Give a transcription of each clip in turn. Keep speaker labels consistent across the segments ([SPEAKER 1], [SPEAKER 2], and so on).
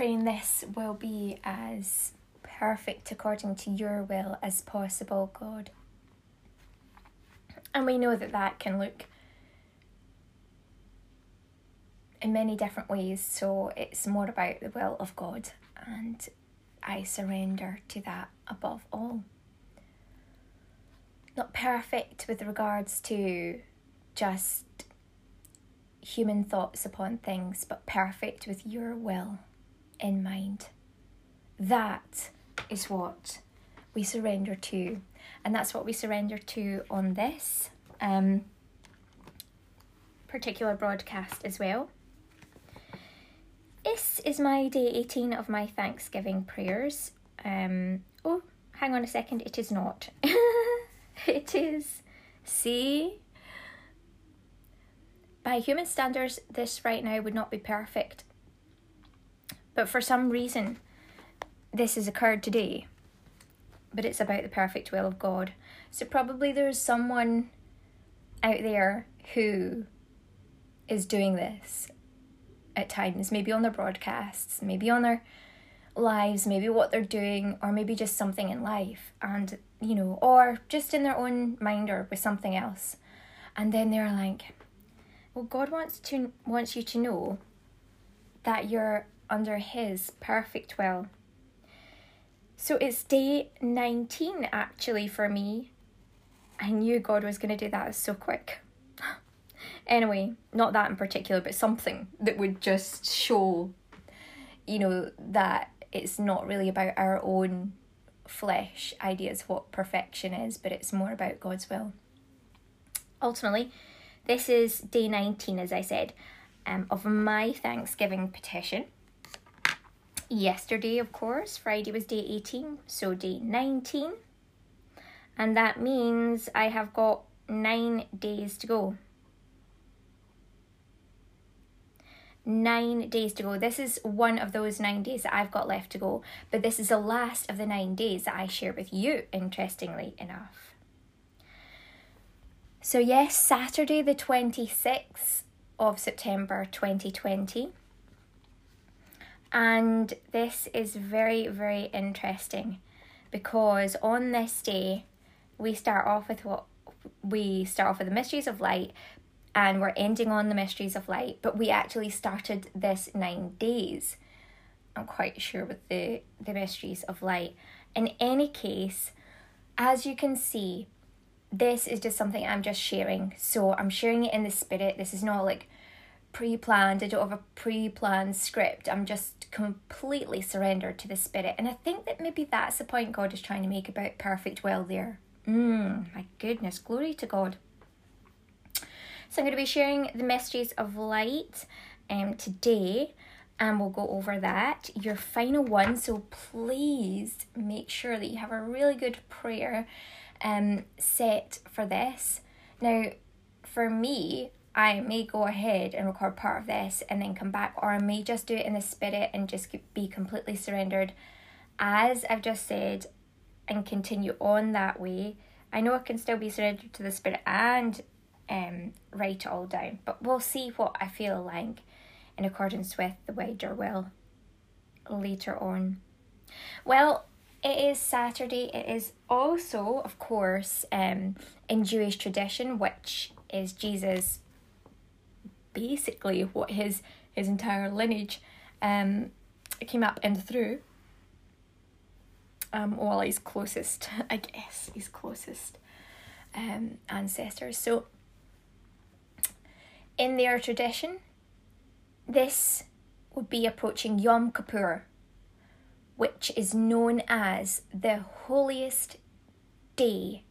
[SPEAKER 1] praying this will be as perfect according to your will as possible, God. And we know that that can look in many different ways, so it's more about the will of God, and I surrender to that above all. Not perfect with regards to just human thoughts upon things, but perfect with your will in mind. That is what we surrender to, and that's what we surrender to on this um, particular broadcast as well. This is my day 18 of my Thanksgiving prayers. Um, oh, hang on a second, it is not. it is see? By human standards, this right now would not be perfect. But for some reason, this has occurred today. But it's about the perfect will of God. So probably there's someone out there who is doing this at times, maybe on their broadcasts, maybe on their lives, maybe what they're doing, or maybe just something in life, and you know, or just in their own mind or with something else. And then they're like, Well, God wants to wants you to know that you're under his perfect will. So it's day 19 actually for me. I knew God was going to do that so quick. Anyway, not that in particular, but something that would just show, you know, that it's not really about our own flesh ideas what perfection is, but it's more about God's will. Ultimately, this is day 19, as I said, um, of my Thanksgiving petition. Yesterday, of course, Friday was day 18, so day 19. And that means I have got nine days to go. nine days to go. This is one of those nine days that I've got left to go, but this is the last of the nine days that I share with you, interestingly enough. So, yes, Saturday, the 26th of September 2020. And this is very, very interesting because on this day, we start off with what we start off with the mysteries of light, and we're ending on the mysteries of light, but we actually started this nine days. I'm quite sure with the, the mysteries of light. In any case, as you can see, this is just something I'm just sharing. So I'm sharing it in the spirit. This is not like pre planned, I don't have a pre planned script. I'm just completely surrendered to the spirit. And I think that maybe that's the point God is trying to make about perfect will there. Mmm, my goodness, glory to God. So I'm going to be sharing the mysteries of light um, today and we'll go over that. Your final one, so please make sure that you have a really good prayer um, set for this. Now, for me, I may go ahead and record part of this and then come back, or I may just do it in the spirit and just be completely surrendered, as I've just said, and continue on that way. I know I can still be surrendered to the spirit and um, write it all down. But we'll see what I feel like in accordance with the wider will later on. Well, it is Saturday. It is also, of course, um, in Jewish tradition, which is Jesus basically what his his entire lineage um came up and through. Um, well, his closest, I guess, his closest um ancestors. So in their tradition, this would be approaching Yom Kippur, which is known as the holiest day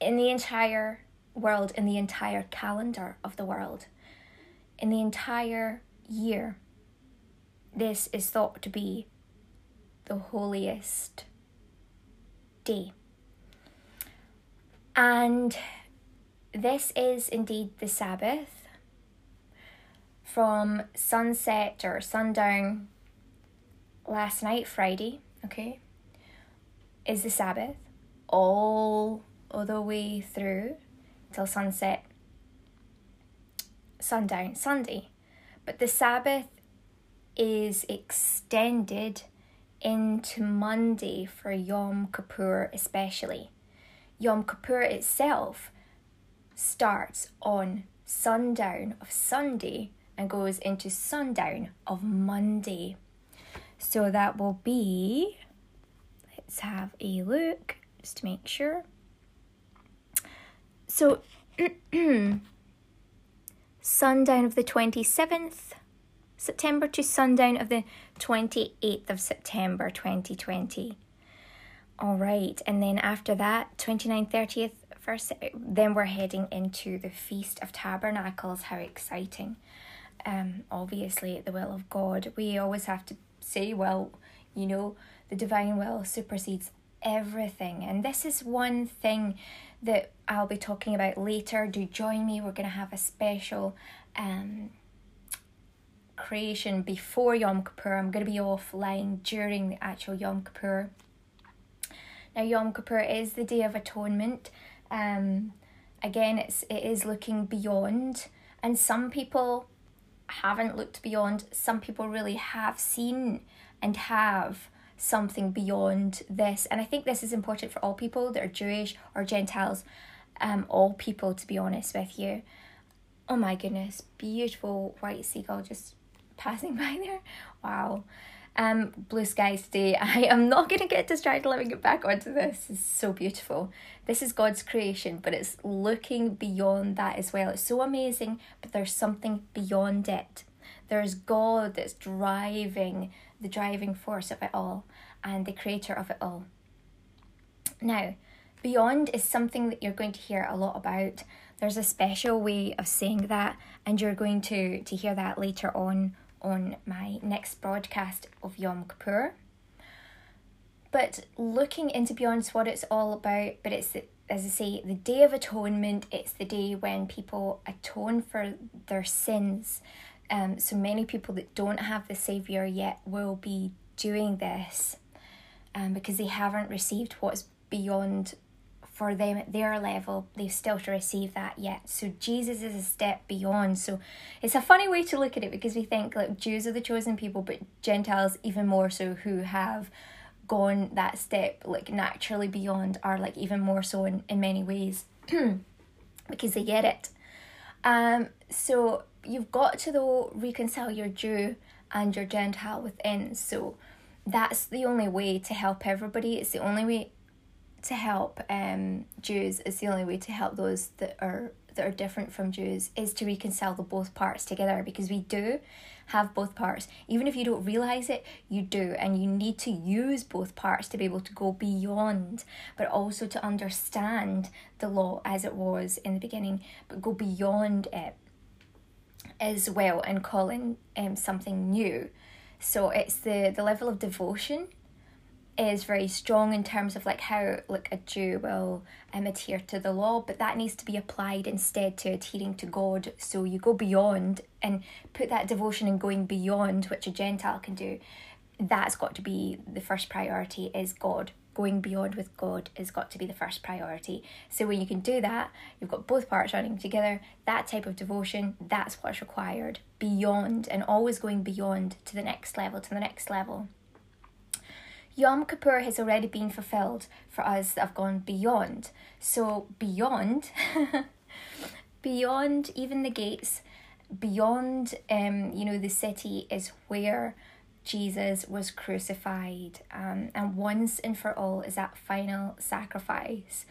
[SPEAKER 1] in the entire world, in the entire calendar of the world, in the entire year. This is thought to be the holiest day. And this is indeed the Sabbath. From sunset or sundown last night, Friday, okay, is the Sabbath all, all the way through till sunset, sundown, Sunday. But the Sabbath is extended into Monday for Yom Kippur, especially. Yom Kippur itself starts on sundown of Sunday and goes into sundown of Monday. So that will be, let's have a look just to make sure. So, sundown of the 27th September to sundown of the 28th of September 2020. All right, and then after that, 29th, 30th, first, then we're heading into the Feast of Tabernacles. How exciting! Um, obviously, at the will of God. We always have to say, well, you know, the divine will supersedes everything, and this is one thing that I'll be talking about later. Do join me. We're going to have a special um creation before Yom Kippur. I'm going to be offline during the actual Yom Kippur. Now, Yom Kippur is the Day of Atonement. Um, again, it's it is looking beyond, and some people haven't looked beyond. Some people really have seen and have something beyond this, and I think this is important for all people that are Jewish or Gentiles, um, all people to be honest with you. Oh my goodness, beautiful white seagull just passing by there. Wow. Um, blue skies today. I am not going to get distracted. Let me get back onto this. It's so beautiful. This is God's creation, but it's looking beyond that as well. It's so amazing, but there's something beyond it. There's God that's driving the driving force of it all and the creator of it all. Now, beyond is something that you're going to hear a lot about. There's a special way of saying that, and you're going to, to hear that later on on my next broadcast of Yom Kippur. But looking into beyond what it's all about, but it's as I say, the Day of Atonement. It's the day when people atone for their sins. Um, so many people that don't have the Savior yet will be doing this, um, because they haven't received what's beyond for them at their level, they've still to receive that yet. So Jesus is a step beyond. So it's a funny way to look at it because we think like Jews are the chosen people, but Gentiles even more so who have gone that step like naturally beyond are like even more so in, in many ways because they get it. Um so you've got to though reconcile your Jew and your Gentile within. So that's the only way to help everybody. It's the only way to help um, Jews It's the only way to help those that are that are different from Jews is to reconcile the both parts together because we do have both parts. Even if you don't realize it, you do, and you need to use both parts to be able to go beyond, but also to understand the law as it was in the beginning, but go beyond it as well and calling um something new. So it's the the level of devotion is very strong in terms of like how like a Jew will um, adhere to the law, but that needs to be applied instead to adhering to God. So you go beyond and put that devotion and going beyond, which a Gentile can do. That's got to be the first priority. Is God going beyond with God has got to be the first priority. So when you can do that, you've got both parts running together. That type of devotion, that's what's required. Beyond and always going beyond to the next level, to the next level. Yom Kippur has already been fulfilled for us that have gone beyond. So, beyond, beyond even the gates, beyond, um, you know, the city is where Jesus was crucified. Um, and once and for all is that final sacrifice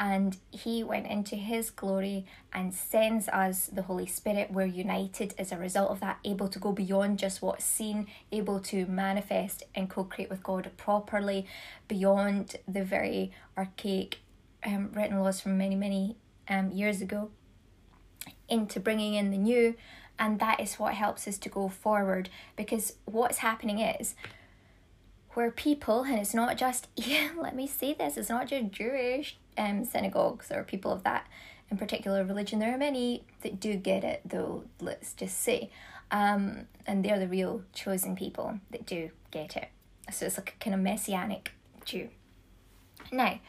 [SPEAKER 1] and he went into his glory and sends us the Holy Spirit. We're united as a result of that, able to go beyond just what's seen, able to manifest and co create with God properly, beyond the very archaic um, written laws from many, many um, years ago, into bringing in the new. And that is what helps us to go forward because what's happening is where people, and it's not just, yeah, let me say this, it's not just Jewish um, synagogues or people of that in particular religion. There are many that do get it, though, let's just say. Um, and they're the real chosen people that do get it. So it's like a kind of messianic Jew. Now,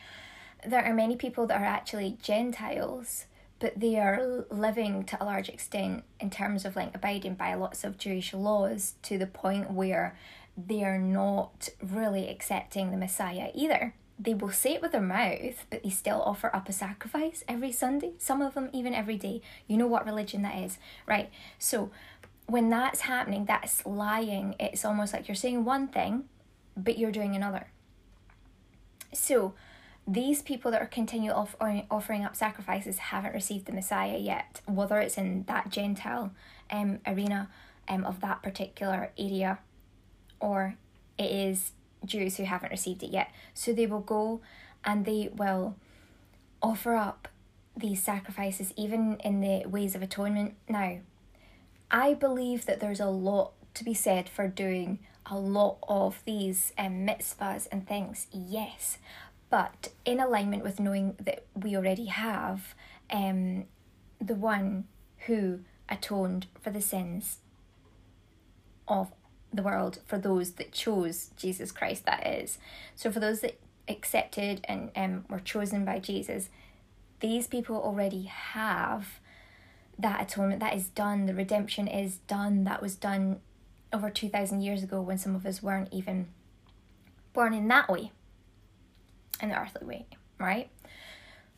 [SPEAKER 1] there are many people that are actually Gentiles but they are living to a large extent in terms of like abiding by lots of Jewish laws to the point where they are not really accepting the Messiah either. They will say it with their mouth, but they still offer up a sacrifice every Sunday, some of them even every day. You know what religion that is, right? So when that's happening, that's lying. It's almost like you're saying one thing, but you're doing another. So, these people that are continually off- offering up sacrifices haven't received the Messiah yet, whether it's in that Gentile um, arena um, of that particular area or it is Jews who haven't received it yet. So they will go and they will offer up these sacrifices, even in the ways of atonement. Now, I believe that there's a lot to be said for doing a lot of these um, mitzvahs and things, yes, but in alignment with knowing that we already have um, the one who atoned for the sins of the world for those that chose Jesus Christ, that is. So, for those that accepted and um, were chosen by Jesus, these people already have that atonement. That is done, the redemption is done, that was done over 2,000 years ago when some of us weren't even born in that way, in the earthly way, right?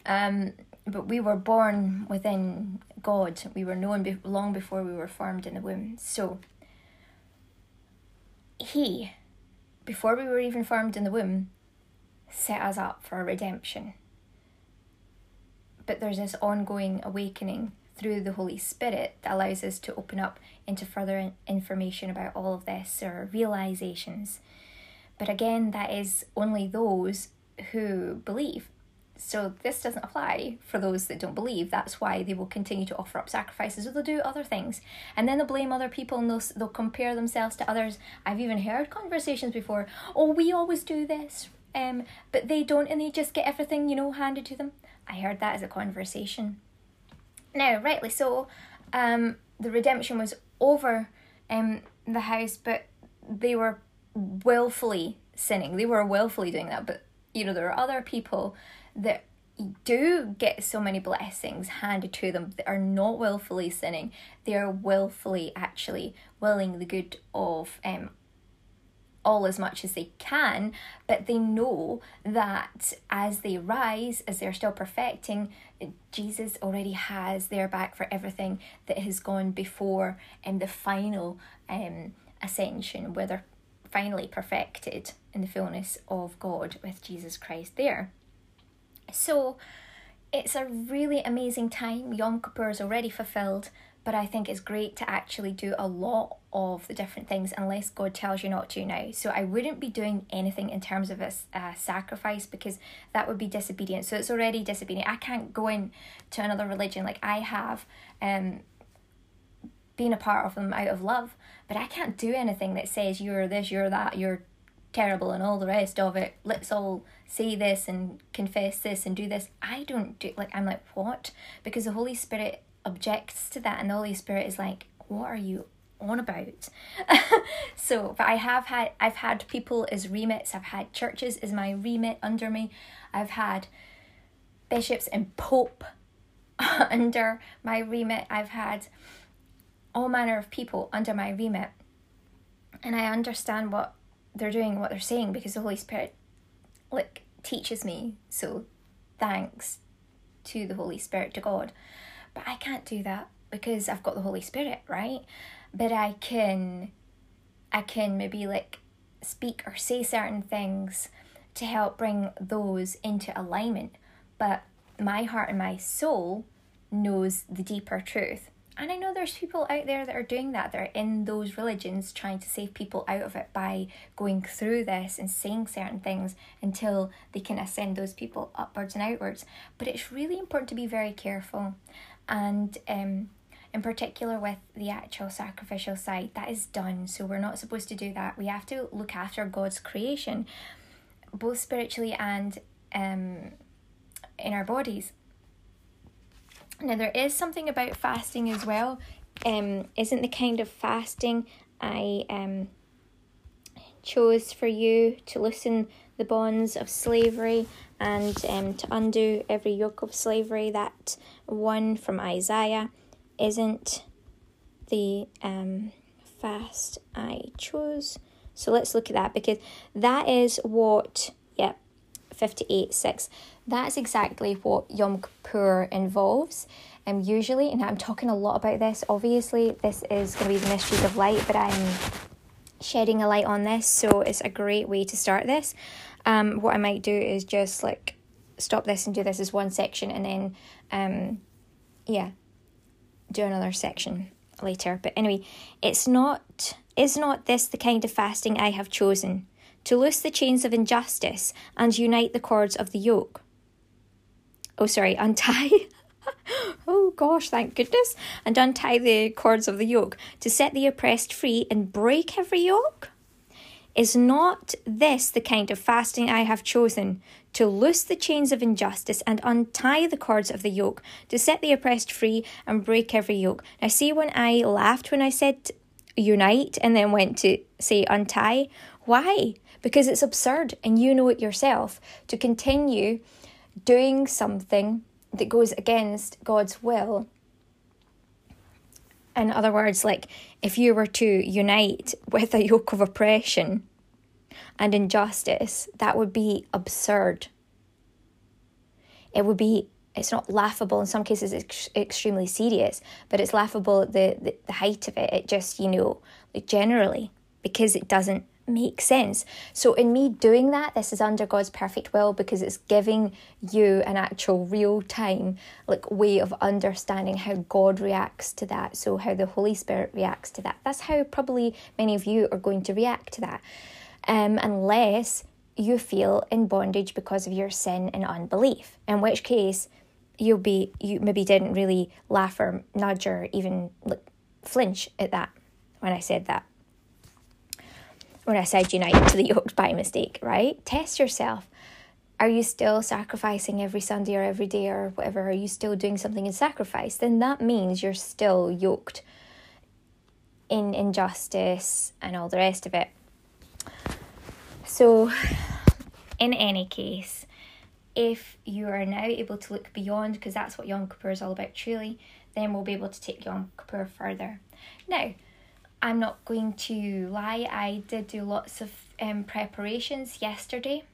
[SPEAKER 1] Um, but we were born within God. We were known be- long before we were formed in the womb. So, He, before we were even formed in the womb, set us up for redemption. But there's this ongoing awakening through the Holy Spirit that allows us to open up into further information about all of this or realizations. But again, that is only those who believe. So this doesn't apply for those that don't believe. That's why they will continue to offer up sacrifices or they'll do other things. And then they'll blame other people and they'll, they'll compare themselves to others. I've even heard conversations before, oh, we always do this, um, but they don't and they just get everything, you know, handed to them. I heard that as a conversation. Now, rightly so, um, the redemption was over um, the house, but they were willfully sinning. They were willfully doing that. But, you know, there are other people that do get so many blessings handed to them that are not willfully sinning. They are willfully actually willing the good of um, all as much as they can, but they know that as they rise, as they're still perfecting, Jesus already has their back for everything that has gone before in the final um, ascension, where they're finally perfected in the fullness of God with Jesus Christ there. So it's a really amazing time. Yom Kippur is already fulfilled, but I think it's great to actually do a lot of the different things unless God tells you not to now. So I wouldn't be doing anything in terms of a, a sacrifice because that would be disobedient. So it's already disobedient. I can't go in to another religion like I have um been a part of them out of love, but I can't do anything that says you're this, you're that, you're terrible and all the rest of it. Let's all say this and confess this and do this. I don't do like I'm like what? Because the Holy Spirit objects to that and the Holy Spirit is like, What are you on about? so but I have had I've had people as remits, I've had churches as my remit under me, I've had bishops and pope under my remit, I've had all manner of people under my remit. And I understand what they're doing, what they're saying, because the Holy Spirit like teaches me. So thanks to the Holy Spirit, to God. But I can't do that because I've got the Holy Spirit, right? But I can I can maybe like speak or say certain things to help bring those into alignment. But my heart and my soul knows the deeper truth. And I know there's people out there that are doing that. They're in those religions trying to save people out of it by going through this and saying certain things until they can ascend those people upwards and outwards. But it's really important to be very careful and um, in particular with the actual sacrificial side that is done so we're not supposed to do that we have to look after god's creation both spiritually and um, in our bodies now there is something about fasting as well um, isn't the kind of fasting i um, chose for you to loosen the bonds of slavery and um, to undo every yoke of slavery. That one from Isaiah isn't the um, fast I chose. So let's look at that because that is what, 58 6. That's exactly what Yom Kippur involves. Um, usually, and I'm talking a lot about this, obviously, this is going to be the mysteries of light, but I'm shedding a light on this, so it's a great way to start this. Um, what I might do is just like stop this and do this as one section, and then, um, yeah, do another section later. But anyway, it's not is not this the kind of fasting I have chosen? To loose the chains of injustice and unite the cords of the yoke. Oh, sorry, untie. oh gosh, thank goodness. And untie the cords of the yoke, to set the oppressed free and break every yoke? Is not this the kind of fasting I have chosen? To loose the chains of injustice and untie the cords of the yoke, to set the oppressed free and break every yoke. Now, see when I laughed when I said unite and then went to say untie? Why? Because it's absurd and you know it yourself to continue doing something that goes against God's will. In other words, like if you were to unite with a yoke of oppression and injustice, that would be absurd. It would be, it's not laughable. In some cases, it's extremely serious, but it's laughable at the, the, the height of it. It just, you know, generally, because it doesn't make sense. So, in me doing that, this is under God's perfect will because it's giving you an actual real time like way of understanding how God reacts to that. So, how the Holy Spirit reacts to that. That's how probably many of you are going to react to that, um, unless you feel in bondage because of your sin and unbelief. In which case, you'll be you maybe didn't really laugh or nudge or even like flinch at that when I said that when I said unite to the yoked by mistake, right? Test yourself. Are you still sacrificing every Sunday or every day or whatever? Are you still doing something in sacrifice? Then that means you're still yoked in injustice and all the rest of it. So, in any case, if you are now able to look beyond, because that's what Yom Kippur is all about truly, then we'll be able to take Yom Kippur further. Now, I'm not going to lie, I did do lots of um, preparations yesterday,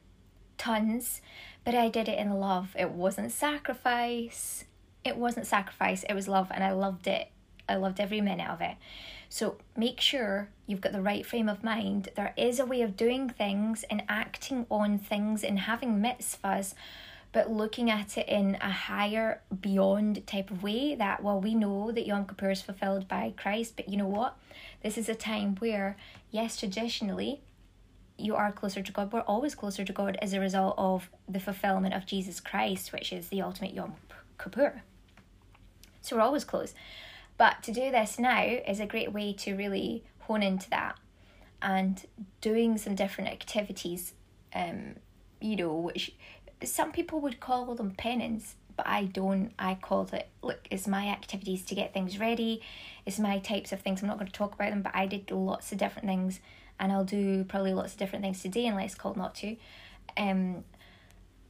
[SPEAKER 1] tons, but I did it in love. It wasn't sacrifice. It wasn't sacrifice, it was love, and I loved it. I loved every minute of it. So make sure you've got the right frame of mind. There is a way of doing things and acting on things and having mitzvahs, but looking at it in a higher, beyond type of way that, well, we know that Yom Kippur is fulfilled by Christ, but you know what? This is a time where, yes, traditionally, you are closer to God. We're always closer to God as a result of the fulfillment of Jesus Christ, which is the ultimate Yom Kippur. So we're always close. But to do this now is a great way to really hone into that and doing some different activities, um, you know, which some people would call them penance, but I don't. I called it, look, it's my activities to get things ready, it's my types of things. I'm not going to talk about them, but I did lots of different things, and I'll do probably lots of different things today unless called not to. Um,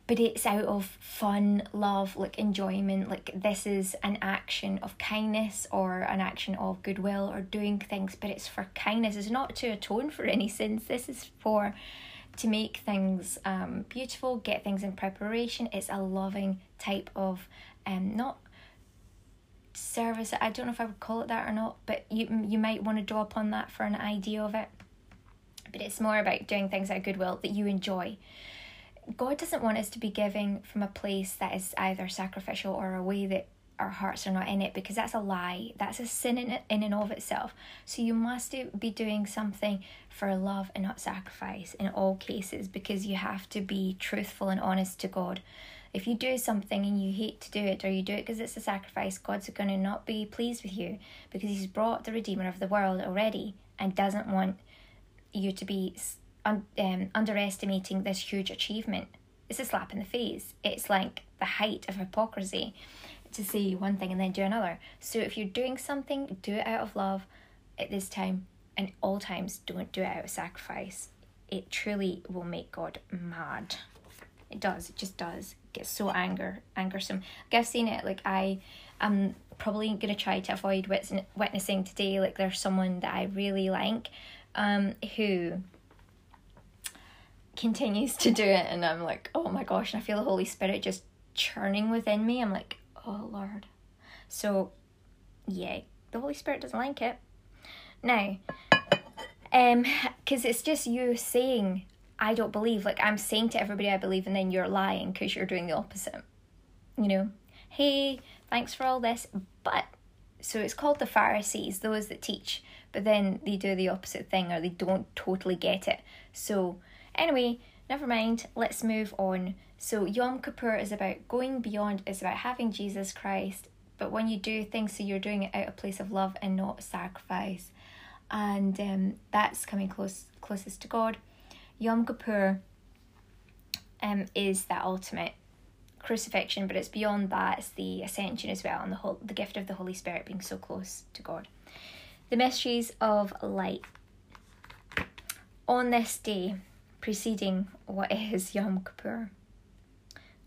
[SPEAKER 1] but it's out of fun, love, like enjoyment. Like this is an action of kindness or an action of goodwill or doing things, but it's for kindness. It's not to atone for any sins. This is for to make things um, beautiful, get things in preparation. It's a loving type of um, not service. I don't know if I would call it that or not, but you you might want to draw upon that for an idea of it. But it's more about doing things of goodwill that you enjoy. God doesn't want us to be giving from a place that is either sacrificial or a way that our hearts are not in it because that's a lie. That's a sin in, it, in and of itself. So you must be doing something for love and not sacrifice in all cases because you have to be truthful and honest to God. If you do something and you hate to do it or you do it because it's a sacrifice, God's going to not be pleased with you because He's brought the Redeemer of the world already and doesn't want you to be un- um, underestimating this huge achievement. It's a slap in the face. It's like the height of hypocrisy to say one thing and then do another. So if you're doing something, do it out of love at this time and all times don't do it out of sacrifice. It truly will make God mad. It does. It just does. It gets so anger angersome. Like I've seen it. Like I am probably gonna try to avoid witnessing today. Like there's someone that I really like, um, who continues to do it, and I'm like, oh my gosh! And I feel the Holy Spirit just churning within me. I'm like, oh Lord. So, yeah, the Holy Spirit doesn't like it. Now, um, because it's just you saying I don't believe. Like I'm saying to everybody I believe, and then you're lying because you're doing the opposite. You know, hey, thanks for all this, but so it's called the Pharisees, those that teach, but then they do the opposite thing or they don't totally get it. So anyway, never mind. Let's move on. So Yom Kippur is about going beyond. It's about having Jesus Christ. But when you do things, so you're doing it out of place of love and not sacrifice, and um, that's coming close closest to God. Yom Kippur um, is that ultimate crucifixion, but it's beyond that. It's the ascension as well, and the whole the gift of the Holy Spirit being so close to God. The mysteries of light. On this day, preceding what is Yom Kippur,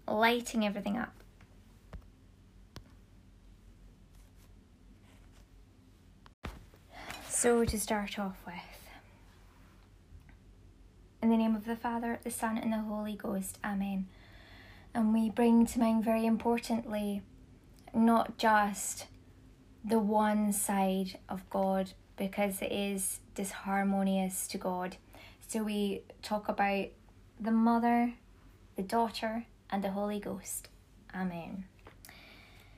[SPEAKER 1] lighting everything up. So to start off with, in the name of the Father, the Son, and the Holy Ghost. Amen. And we bring to mind very importantly not just the one side of God because it is disharmonious to God. So we talk about the Mother, the Daughter, and the Holy Ghost. Amen.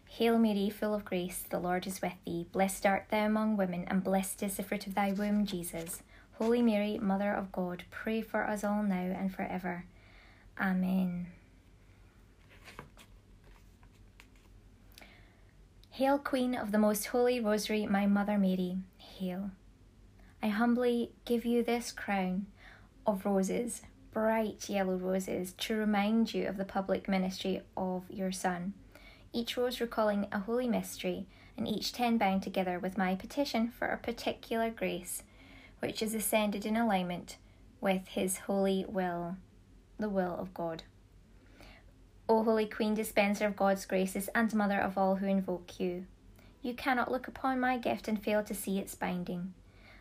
[SPEAKER 1] Hail Mary, full of grace, the Lord is with thee. Blessed art thou among women, and blessed is the fruit of thy womb, Jesus. Holy Mary, Mother of God, pray for us all now and forever. Amen. Hail, Queen of the Most Holy Rosary, my Mother Mary, hail. I humbly give you this crown of roses, bright yellow roses, to remind you of the public ministry of your Son. Each rose recalling a holy mystery, and each ten bound together with my petition for a particular grace which is ascended in alignment with his holy will, the will of God. O Holy Queen, dispenser of God's graces and mother of all who invoke you, you cannot look upon my gift and fail to see its binding.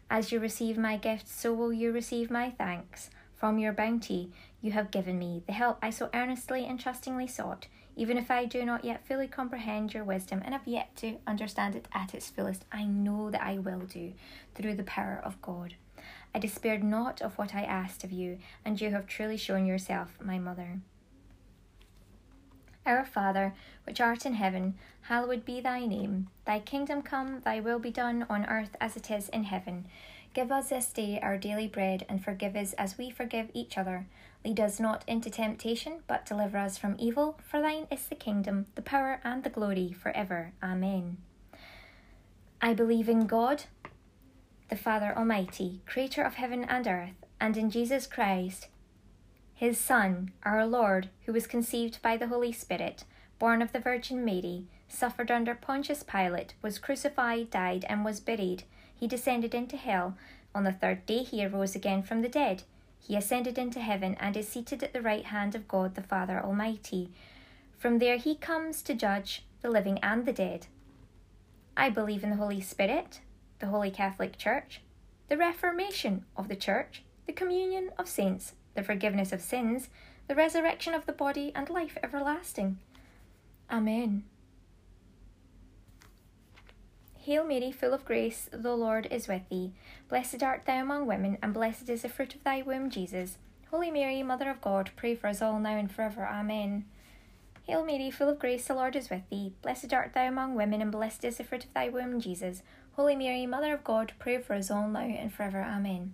[SPEAKER 1] As you receive my gift, so will you receive my thanks. From your bounty, you have given me the help I so earnestly and trustingly sought, even if I do not yet fully comprehend your wisdom and have yet to understand it at its fullest. I know that I will do, through the power of God. I despaired not of what I asked of you, and you have truly shown yourself my mother. Our Father, which art in heaven, hallowed be thy name. Thy kingdom come, thy will be done on earth as it is in heaven. Give us this day our daily bread, and forgive us as we forgive each other. Lead us not into temptation, but deliver us from evil. For thine is the kingdom, the power, and the glory, for ever. Amen. I believe in God the Father Almighty, creator of heaven and earth, and in Jesus Christ, his Son, our Lord, who was conceived by the Holy Spirit, born of the Virgin Mary, suffered under Pontius Pilate, was crucified, died, and was buried. He descended into hell. On the third day he arose again from the dead. He ascended into heaven and is seated at the right hand of God the Father Almighty. From there he comes to judge the living and the dead. I believe in the Holy Spirit the Holy Catholic Church, the Reformation of the Church, the communion of saints, the forgiveness of sins, the resurrection of the body, and life everlasting. Amen. Hail Mary, full of grace, the Lord is with thee. Blessed art thou among women, and blessed is the fruit of thy womb, Jesus. Holy Mary, Mother of God, pray for us all now and forever. Amen. Hail Mary, full of grace, the Lord is with thee. Blessed art thou among women, and blessed is the fruit of thy womb, Jesus. Holy Mary, Mother of God, pray for us all now and forever. Amen.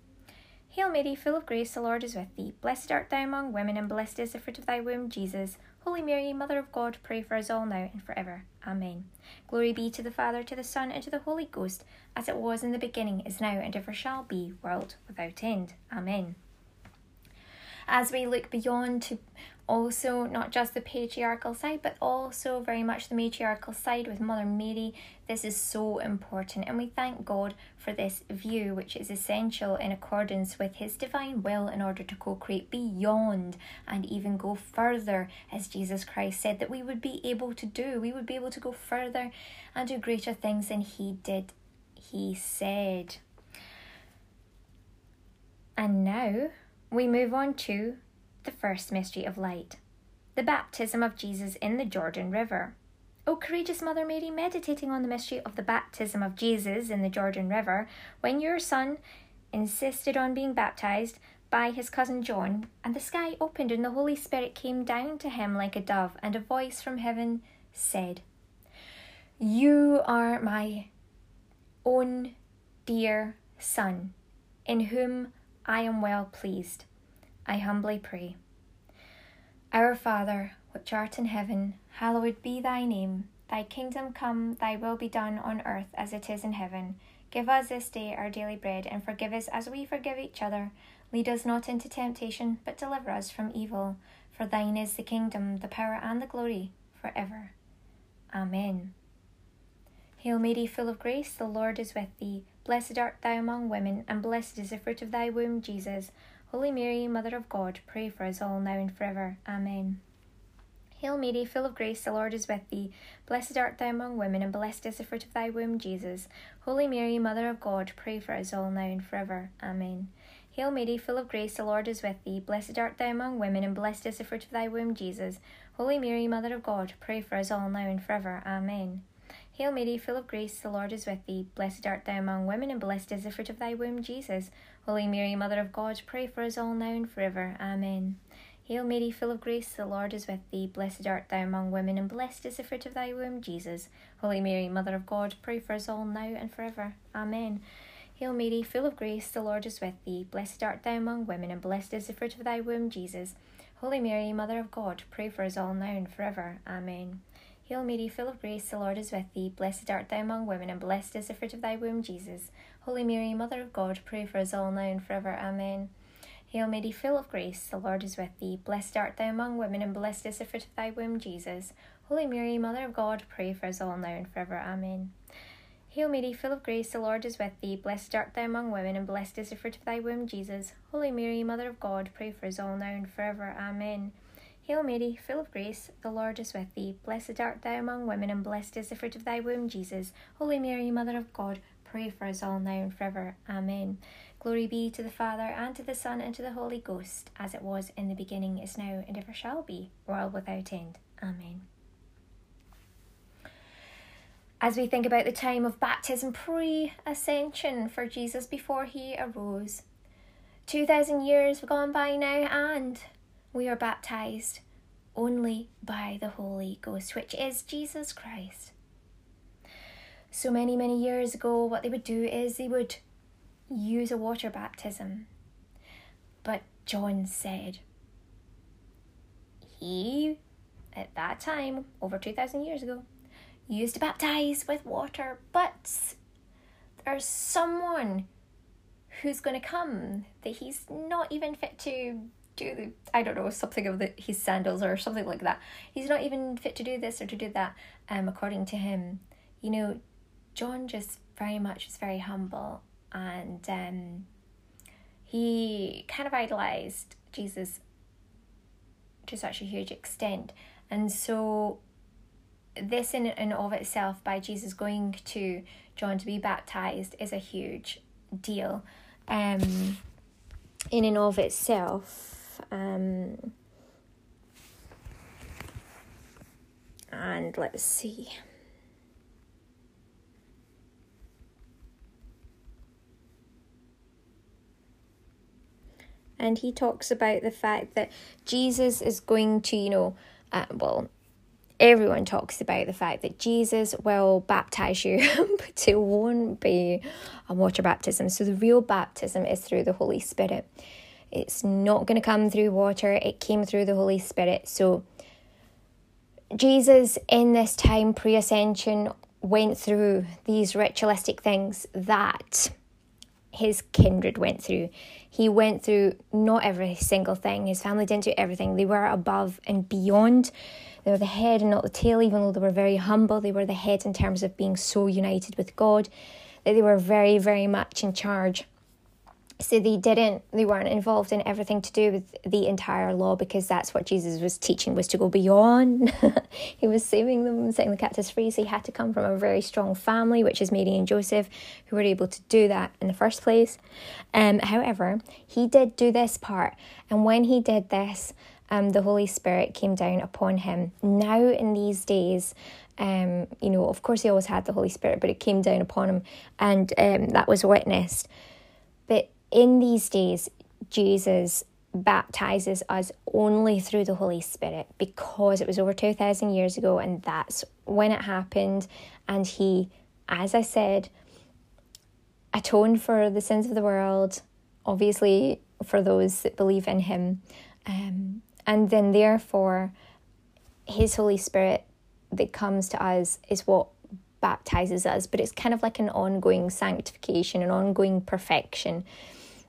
[SPEAKER 1] Hail Mary, full of grace, the Lord is with thee. Blessed art thou among women, and blessed is the fruit of thy womb, Jesus. Holy Mary, Mother of God, pray for us all now and forever. Amen. Glory be to the Father, to the Son, and to the Holy Ghost, as it was in the beginning, is now, and ever shall be, world without end. Amen. As we look beyond to also not just the patriarchal side, but also very much the matriarchal side with Mother Mary. This is so important, and we thank God for this view, which is essential in accordance with His divine will in order to co create beyond and even go further, as Jesus Christ said that we would be able to do. We would be able to go further and do greater things than He did, He said. And now we move on to the first mystery of light the baptism of Jesus in the Jordan River. O courageous Mother Mary, meditating on the mystery of the baptism of Jesus in the Jordan River, when your son insisted on being baptized by his cousin John, and the sky opened and the Holy Spirit came down to him like a dove, and a voice from heaven said, You are my own dear Son, in whom I am well pleased. I humbly pray. Our Father, which art in heaven, hallowed be thy name. Thy kingdom come, thy will be done on earth as it is in heaven. Give us this day our daily bread, and forgive us as we forgive each other. Lead us not into temptation, but deliver us from evil. For thine is the kingdom, the power, and the glory, for ever. Amen. Hail Mary, full of grace, the Lord is with thee. Blessed art thou among women, and blessed is the fruit of thy womb, Jesus. Holy Mary, Mother of God, pray for us all now and forever. Amen. Hail Mary, full of grace, the Lord is with thee. Blessed art thou among women, and blessed is the fruit of thy womb, Jesus. Holy Mary, Mother of God, pray for us all now and forever. Amen. Hail Mary, full of grace, the Lord is with thee. Blessed art thou among women, and blessed is the fruit of thy womb, Jesus. Holy Mary, Mother of God, pray for us all now and forever. Amen. Hail Mary, full of grace, the Lord is with thee. Blessed art thou among women, and blessed is the fruit of thy womb, Jesus. Holy Mary, Mother of God, pray for us all now and forever. Amen. Hail Mary, full of grace, the Lord is with thee. Blessed art thou among women, and blessed is the fruit of thy womb, Jesus. Holy Mary, Mother of God, pray for us all now and forever. Amen. Hail Mary, full of grace, the Lord is with thee. Blessed art thou among women, and blessed is the fruit of thy womb, Jesus. Holy Mary, Mother of God, pray for us all now and forever. Amen. Hail Mary, full of grace, the Lord is with thee. Blessed art thou among women, and blessed is the fruit of thy womb, Jesus. Holy Mary, Mother of God, pray for us all now and forever. Amen. Hail Mary, full of grace, the Lord is with thee. Blessed art thou among women, and blessed is the fruit of thy womb, Jesus. Holy Mary, Mother of God, pray for us all now and forever. Amen. Hail Mary, full of grace, the Lord is with thee. Blessed art thou among women, and blessed is the fruit of thy womb, Jesus. Holy Mary, Mother of God, pray for us all now and forever. Amen. Hail Mary, full of grace, the Lord is with thee. Blessed art thou among women, and blessed is the fruit of thy womb, Jesus. Holy Mary, Mother of God, pray for us all now and forever. Amen. Glory be to the Father, and to the Son, and to the Holy Ghost, as it was in the beginning, is now, and ever shall be, world without end. Amen. As we think about the time of baptism pre ascension for Jesus before he arose, 2,000 years have gone by now, and we are baptized only by the Holy Ghost, which is Jesus Christ. So many, many years ago, what they would do is they would use a water baptism. But John said he, at that time, over 2,000 years ago, used to baptize with water, but there's someone who's going to come that he's not even fit to do the I don't know something of the his sandals or something like that. He's not even fit to do this or to do that. Um, according to him, you know, John just very much was very humble and um, he kind of idolized Jesus to such a huge extent, and so this in and of itself by Jesus going to John to be baptized is a huge deal. Um, in and of itself um, and let's see. And he talks about the fact that Jesus is going to, you know, uh, well, everyone talks about the fact that Jesus will baptize you, but it won't be a water baptism. So the real baptism is through the Holy Spirit. It's not going to come through water, it came through the Holy Spirit. So, Jesus, in this time pre ascension, went through these ritualistic things that his kindred went through. He went through not every single thing. His family didn't do everything. They were above and beyond. They were the head and not the tail, even though they were very humble. They were the head in terms of being so united with God that they were very, very much in charge so they didn't they weren't involved in everything to do with the entire law because that's what jesus was teaching was to go beyond. He was saving them setting the captives free. So he had to come from a very strong family which is mary and joseph who were able to do that in the first place. Um, however he did do this part. And when he did this um, the holy spirit came down upon him. Now in these days um, you know of course he always had the holy spirit but it came down upon him. And um, that was witnessed. But in these days, Jesus baptizes us only through the Holy Spirit because it was over 2,000 years ago and that's when it happened. And He, as I said, atoned for the sins of the world, obviously for those that believe in Him. Um, and then, therefore, His Holy Spirit that comes to us is what baptizes us, but it's kind of like an ongoing sanctification, an ongoing perfection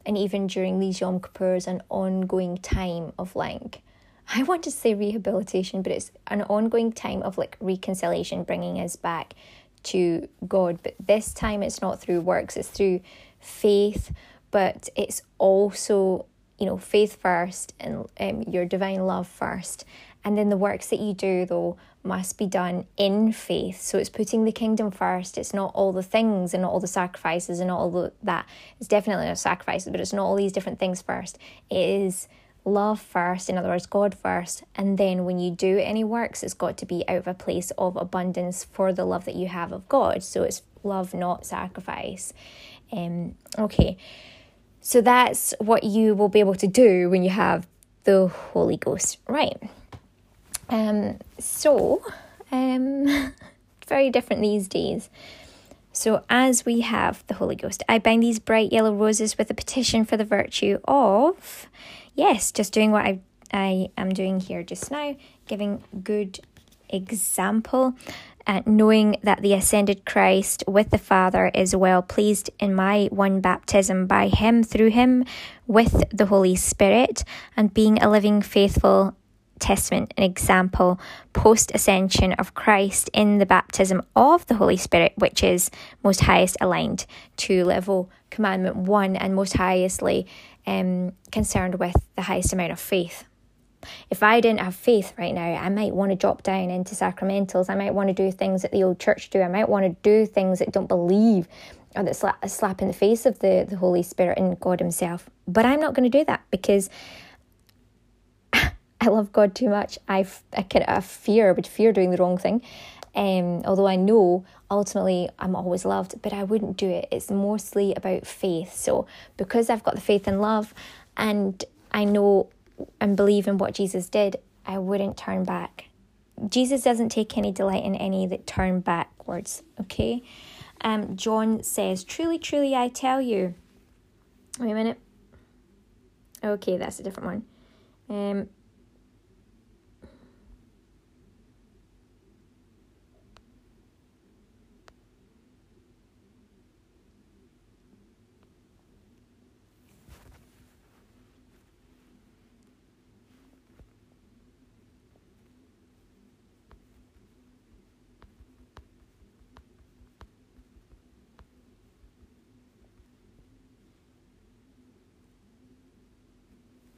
[SPEAKER 1] and even during these Yom Kippurs, an ongoing time of like, I want to say rehabilitation, but it's an ongoing time of like reconciliation, bringing us back to God. But this time it's not through works, it's through faith, but it's also, you know, faith first and um, your divine love first. And then the works that you do, though, must be done in faith. So it's putting the kingdom first. It's not all the things and not all the sacrifices and not all the, that. It's definitely not sacrifices, but it's not all these different things first. It is love first, in other words, God first. And then when you do any works, it's got to be out of a place of abundance for the love that you have of God. So it's love, not sacrifice. Um, okay. So that's what you will be able to do when you have the Holy Ghost. Right. Um, so, um, very different these days. So, as we have the Holy Ghost, I bind these bright yellow roses with a petition for the virtue of, yes, just doing what I, I am doing here just now, giving good example, uh, knowing that the ascended Christ with the Father is well pleased in my one baptism by Him, through Him, with the Holy Spirit, and being a living, faithful, Testament an example post ascension of Christ in the baptism of the Holy Spirit, which is most highest aligned to level commandment one and most highestly um, concerned with the highest amount of faith. If I didn't have faith right now, I might want to drop down into sacramentals. I might want to do things that the old church do. I might want to do things that don't believe or that slap, slap in the face of the, the Holy Spirit and God Himself. But I'm not going to do that because I love God too much. I, I kind of fear, but fear doing the wrong thing. Um, although I know ultimately I'm always loved, but I wouldn't do it. It's mostly about faith. So because I've got the faith and love, and I know and believe in what Jesus did, I wouldn't turn back. Jesus doesn't take any delight in any that turn backwards. Okay. Um, John says, "Truly, truly, I tell you." Wait a minute. Okay, that's a different one. Um,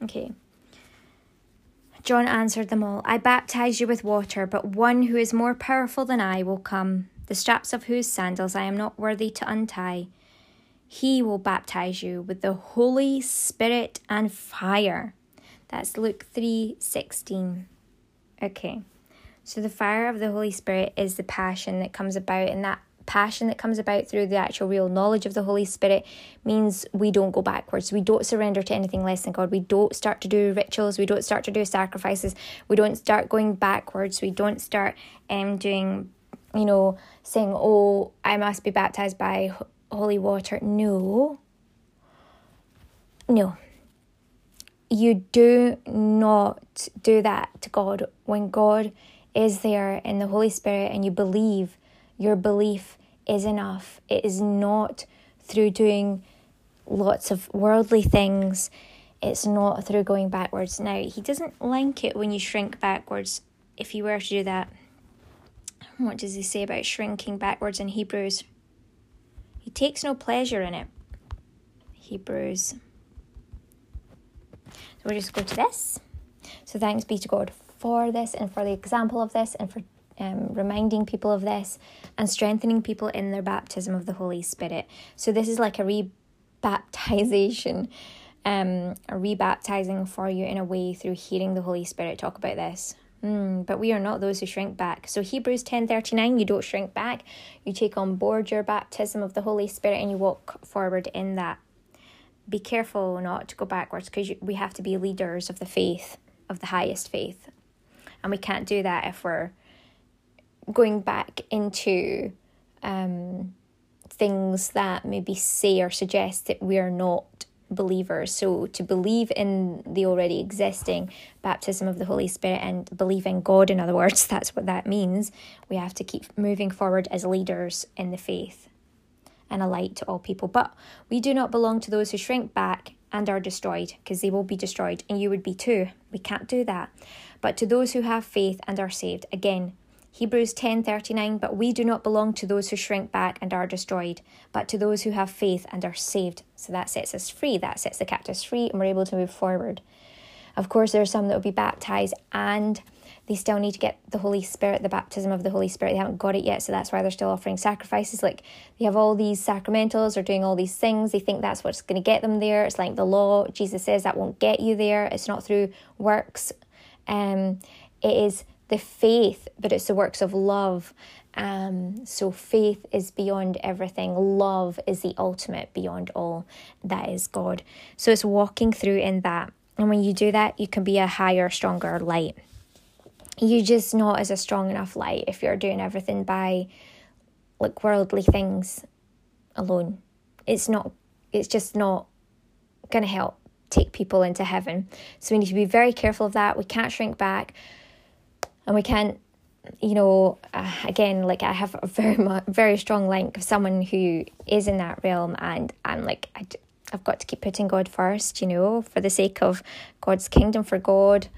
[SPEAKER 1] Okay. John answered them all I baptize you with water, but one who is more powerful than I will come, the straps of whose sandals I am not worthy to untie. He will baptize you with the Holy Spirit and fire. That's Luke 3 16. Okay. So the fire of the Holy Spirit is the passion that comes about, and that passion that comes about through the actual real knowledge of the Holy Spirit means we don't go backwards. We don't surrender to anything less than God. We don't start to do rituals. We don't start to do sacrifices. We don't start going backwards. We don't start um, doing, you know, saying, oh, I must be baptized by holy water. No. No. You do not do that to God when God is there in the Holy Spirit and you believe your belief is enough. It is not through doing lots of worldly things. It's not through going backwards. Now, he doesn't like it when you shrink backwards. If you were to do that, what does he say about shrinking backwards in Hebrews? He takes no pleasure in it. Hebrews. So we'll just go to this. So thanks be to God for this and for the example of this and for um, reminding people of this and strengthening people in their baptism of the Holy Spirit. So this is like a rebaptization, um, a rebaptizing for you in a way through hearing the Holy Spirit talk about this. Mm, but we are not those who shrink back. So Hebrews 10:39 you don't shrink back. You take on board your baptism of the Holy Spirit and you walk forward in that. Be careful not to go backwards because we have to be leaders of the faith, of the highest faith. And we can't do that if we're going back into um, things that maybe say or suggest that we are not believers. So to believe in the already existing baptism of the Holy Spirit and believe in God, in other words, that's what that means. We have to keep moving forward as leaders in the faith and a light to all people. But we do not belong to those who shrink back and are destroyed, because they will be destroyed, and you would be too. We can't do that. But to those who have faith and are saved, again, Hebrews 10:39 But we do not belong to those who shrink back and are destroyed, but to those who have faith and are saved. So that sets us free, that sets the captives free and we're able to move forward. Of course there are some that will be baptized and they still need to get the Holy Spirit, the baptism of the Holy Spirit. They haven't got it yet, so that's why they're still offering sacrifices. Like they have all these sacramentals or doing all these things. They think that's what's going to get them there. It's like the law. Jesus says that won't get you there. It's not through works. Um, it is the faith, but it's the works of love. Um, so faith is beyond everything. Love is the ultimate beyond all. That is God. So it's walking through in that. And when you do that, you can be a higher, stronger light. You're just not as a strong enough light if you're doing everything by like worldly things alone. It's not, it's just not to help take people into heaven. So we need to be very careful of that. We can't shrink back and we can't you know uh, again like i have a very very strong link of someone who is in that realm and i'm like I, i've got to keep putting god first you know for the sake of god's kingdom for god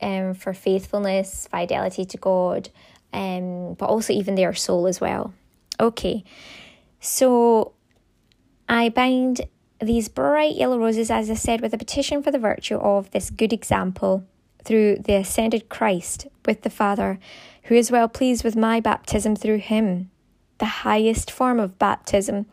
[SPEAKER 1] um for faithfulness fidelity to god um but also even their soul as well. Okay. So i bind these bright yellow roses as i said with a petition for the virtue of this good example through the ascended Christ with the Father, who is well pleased with my baptism through him, the highest form of baptism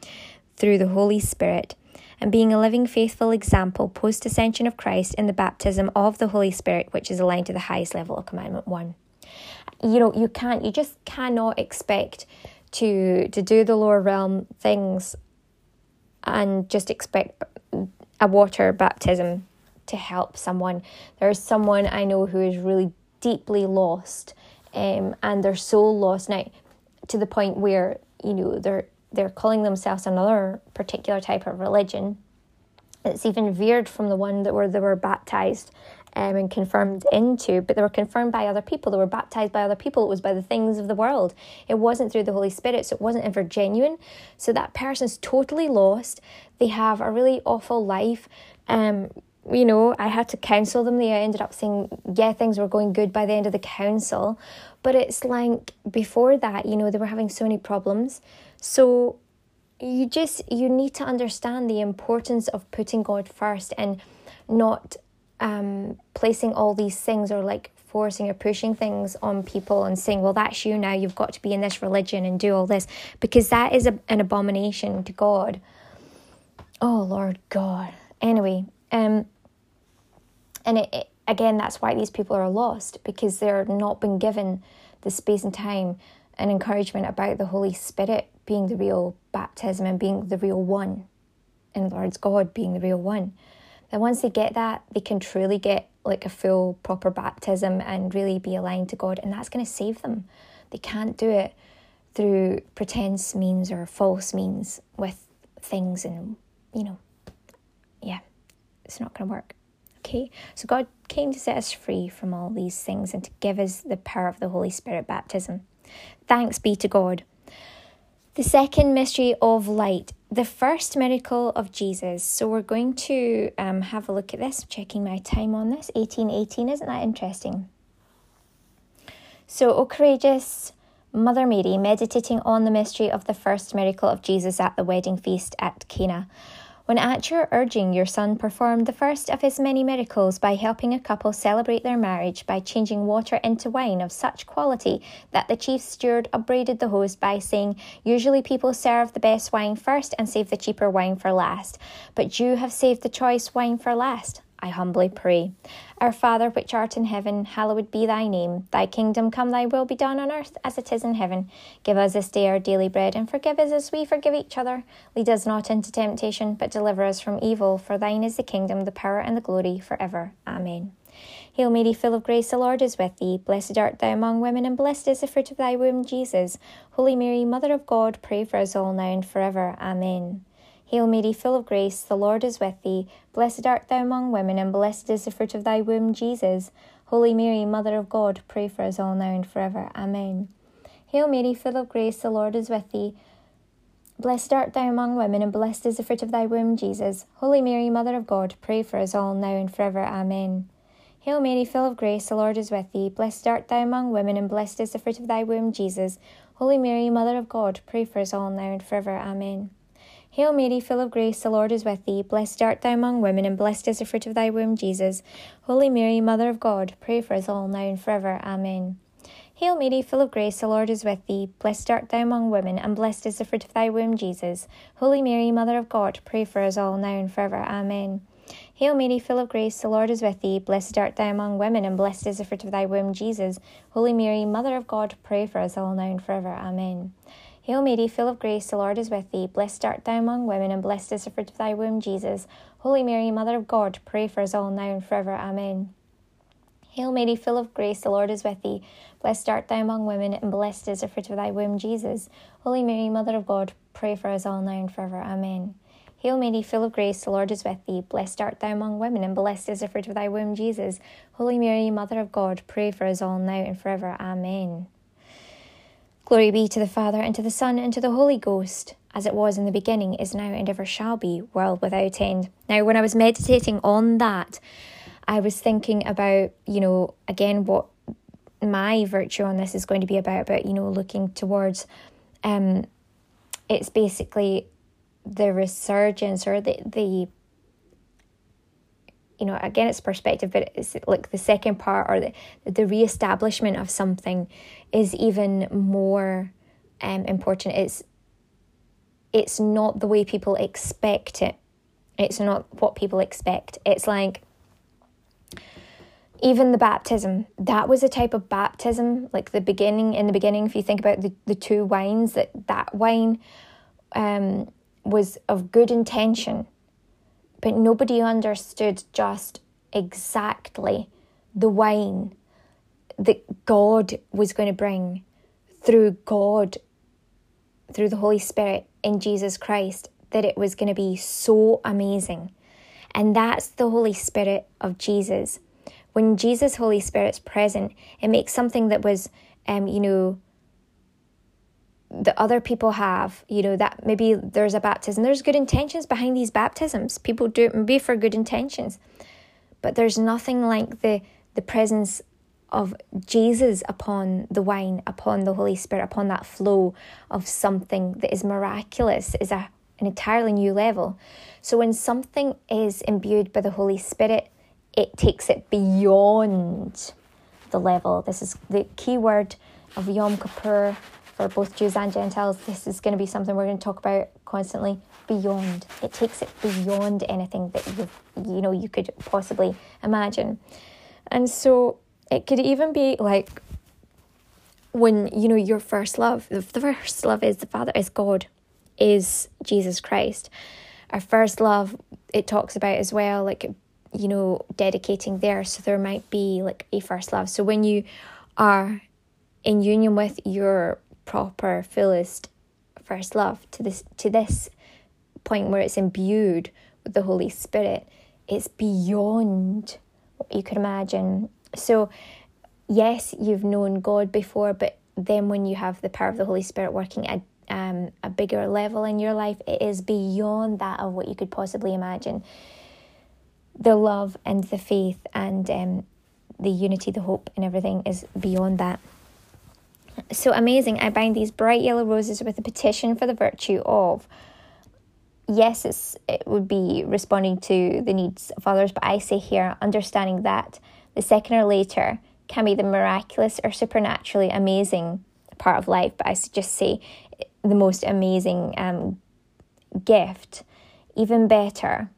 [SPEAKER 1] through the Holy Spirit, and being a living faithful example post ascension of Christ in the baptism of the Holy Spirit, which is aligned to the highest level of Commandment 1. You know, you can't, you just cannot expect to to do the lower realm things and just expect a water baptism to help someone. There's someone I know who is really deeply lost, um, and they're so lost now to the point where you know they're they're calling themselves another particular type of religion. It's even veered from the one that where they were baptized um, and confirmed into, but they were confirmed by other people. They were baptized by other people. It was by the things of the world. It wasn't through the Holy Spirit, so it wasn't ever genuine. So that person's totally lost. They have a really awful life. Um, you know, I had to counsel them. They ended up saying, yeah, things were going good by the end of the counsel. But it's like before that, you know, they were having so many problems. So you just, you need to understand the importance of putting God first and not um, placing all these things or like forcing or pushing things on people and saying, well, that's you now. You've got to be in this religion and do all this because that is a, an abomination to God. Oh, Lord God. Anyway, um, and it, it, again, that's why these people are lost because they're not been given the space and time and encouragement about the Holy Spirit being the real baptism and being the real one. Other words, God being the real one. Then once they get that, they can truly get like a full proper baptism and really be aligned to God, and that's going to save them. They can't do it through pretense means or false means with things, and you know, yeah, it's not going to work. Okay, so God came to set us free from all these things and to give us the power of the Holy Spirit baptism. Thanks be to God. The second mystery of light. the first miracle of Jesus. So we're going to um, have a look at this, checking my time on this. 1818, isn't that interesting? So, O courageous Mother Mary, meditating on the mystery of the first miracle of Jesus at the wedding feast at Cana. When at your urging, your son performed the first of his many miracles by helping a couple celebrate their marriage by changing water into wine of such quality that the chief steward upbraided the host by saying, Usually people serve the best wine first and save the cheaper wine for last, but you have saved the choice wine for last. I humbly pray. Our Father, which art in heaven, hallowed be thy name. Thy kingdom come, thy will be done on earth as it is in heaven. Give us this day our daily bread, and forgive us as we forgive each other. Lead us not into temptation, but deliver us from evil. For thine is the kingdom, the power, and the glory, for ever. Amen. Hail Mary, full of grace, the Lord is with thee. Blessed art thou among women, and blessed is the fruit of thy womb, Jesus. Holy Mary, Mother of God, pray for us all now and forever. Amen. Hail Mary, full of grace, the Lord is with thee. Blessed art thou among women, and blessed is the fruit of thy womb, Jesus. Holy Mary, Mother of God, pray for us all now and forever. Amen. Hail Mary, full of grace, the Lord is with thee. Blessed art thou among women, and blessed is the fruit of thy womb, Jesus. Holy Mary, Mother of God, pray for us all now and forever. Amen. Hail Mary, full of grace, the Lord is with thee. Blessed art thou among women, and blessed is the fruit of thy womb, Jesus. Holy Mary, Mother of God, pray for us all now and forever. Amen. Hail Mary, full of grace, the Lord is with thee. Blessed art thou among women, and blessed is the fruit of thy womb, Jesus. Holy Mary, Mother of God, pray for us all now and forever. Amen. Hail Mary, full of grace, the Lord is with thee. Blessed art thou among women, and blessed is the fruit of thy womb, Jesus. Holy Mary, Mother of God, pray for us all now and forever. Amen. Hail Mary, full of grace, the Lord is with thee. Blessed art thou among women, and blessed is the fruit of thy womb, Jesus. Holy Mary, Mother of God, pray for us all now and forever. Amen. Hail Mary, full of grace, the Lord is with thee. Blessed art thou among women, and blessed is the fruit of thy womb, Jesus. Holy Mary, Mother of God, pray for us all now and forever. Amen. Hail Mary, full of grace, the Lord is with thee. Blessed art thou among women, and blessed is the fruit of thy womb, Jesus. Holy Mary, Mother of God, pray for us all now and forever. Amen. Hail Mary, full of grace, the Lord is with thee. Blessed art thou among women, and blessed is the fruit of thy womb, Jesus. Holy Mary, Mother of God, pray for us all now and forever. Amen. Glory be to the Father, and to the Son, and to the Holy Ghost, as it was in the beginning, is now, and ever shall be, world without end. Now, when I was meditating on that, I was thinking about, you know, again, what my virtue on this is going to be about, about, you know, looking towards, um, it's basically the resurgence or the, the you know, again, it's perspective, but it's like the second part or the, the re-establishment of something is even more um, important. It's it's not the way people expect it. It's not what people expect. It's like even the baptism, that was a type of baptism, like the beginning, in the beginning, if you think about the, the two wines, that that wine um, was of good intention but nobody understood just exactly the wine that God was going to bring through God, through the Holy Spirit in Jesus Christ, that it was going to be so amazing. And that's the Holy Spirit of Jesus. When Jesus' Holy Spirit's present, it makes something that was, um, you know, that other people have, you know, that maybe there's a baptism. There's good intentions behind these baptisms. People do it maybe for good intentions. But there's nothing like the the presence of Jesus upon the wine, upon the Holy Spirit, upon that flow of something that is miraculous, is a an entirely new level. So when something is imbued by the Holy Spirit, it takes it beyond the level. This is the key word of Yom Kippur for both Jews and Gentiles, this is going to be something we're going to talk about constantly. Beyond, it takes it beyond anything that you you know you could possibly imagine, and so it could even be like when you know your first love. The first love is the Father, is God, is Jesus Christ. Our first love, it talks about as well, like you know, dedicating there. So there might be like a first love. So when you are in union with your proper, fullest first love to this to this point where it's imbued with the Holy Spirit. It's beyond what you could imagine. So, yes, you've known God before, but then when you have the power of the Holy Spirit working at um, a bigger level in your life. It is beyond that of what you could possibly imagine. The love and the faith and um, the unity, the hope, and everything is beyond that. So amazing. I bind these bright yellow roses with a petition for the virtue of yes, it's, it would be responding to the needs of others, but I say here, understanding that the second or later can be the miraculous or supernaturally amazing part of life, but I just say the most amazing um, gift, even better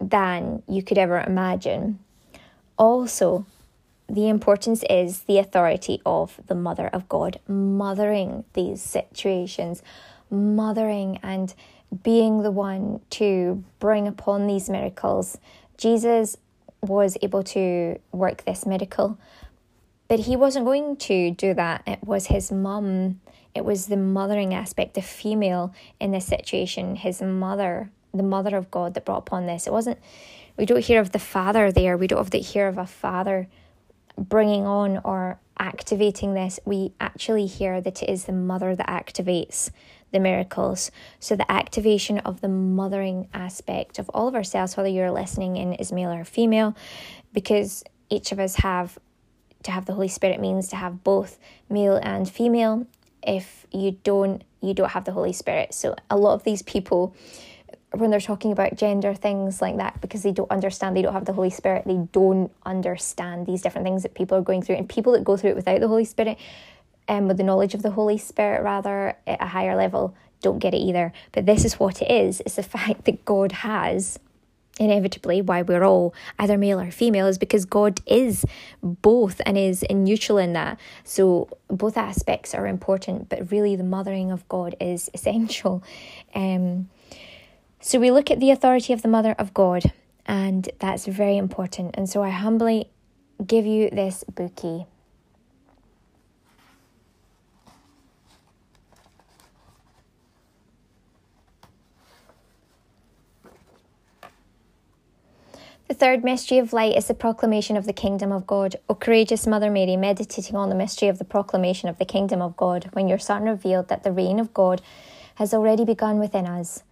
[SPEAKER 1] than you could ever imagine. Also, the importance is the authority of the Mother of God, mothering these situations, mothering and being the one to bring upon these miracles. Jesus was able to work this miracle, but he wasn't going to do that. It was his mum, it was the mothering aspect, the female in this situation, his mother, the mother of God that brought upon this. It wasn't, we don't hear of the father there, we don't hear of a father bringing on or activating this. We actually hear that it is the mother that activates the miracles. So, the activation of the mothering aspect of all of ourselves, whether you're listening in is male or female, because each of us have to have the Holy Spirit means to have both male and female. If you don't, you don't have the Holy Spirit. So, a lot of these people when they're talking about gender things like that because they don't understand they don't have the holy spirit they don't understand these different things that people are going through and people that go through it without the holy spirit um, with the knowledge of the Holy Spirit, rather, at a higher level, don't get it either. But this is what it is it's the fact that God has inevitably why we're all either male or female is because God is both and is neutral in that. So both aspects are important, but really the mothering of God is essential. Um, so we look at the authority of the mother of God, and that's very important. And so I humbly give you this bouquet. The third mystery of light is the proclamation of the kingdom of God. O courageous Mother Mary, meditating on the mystery of the proclamation of the kingdom of God, when your Son revealed that the reign of God has already begun within us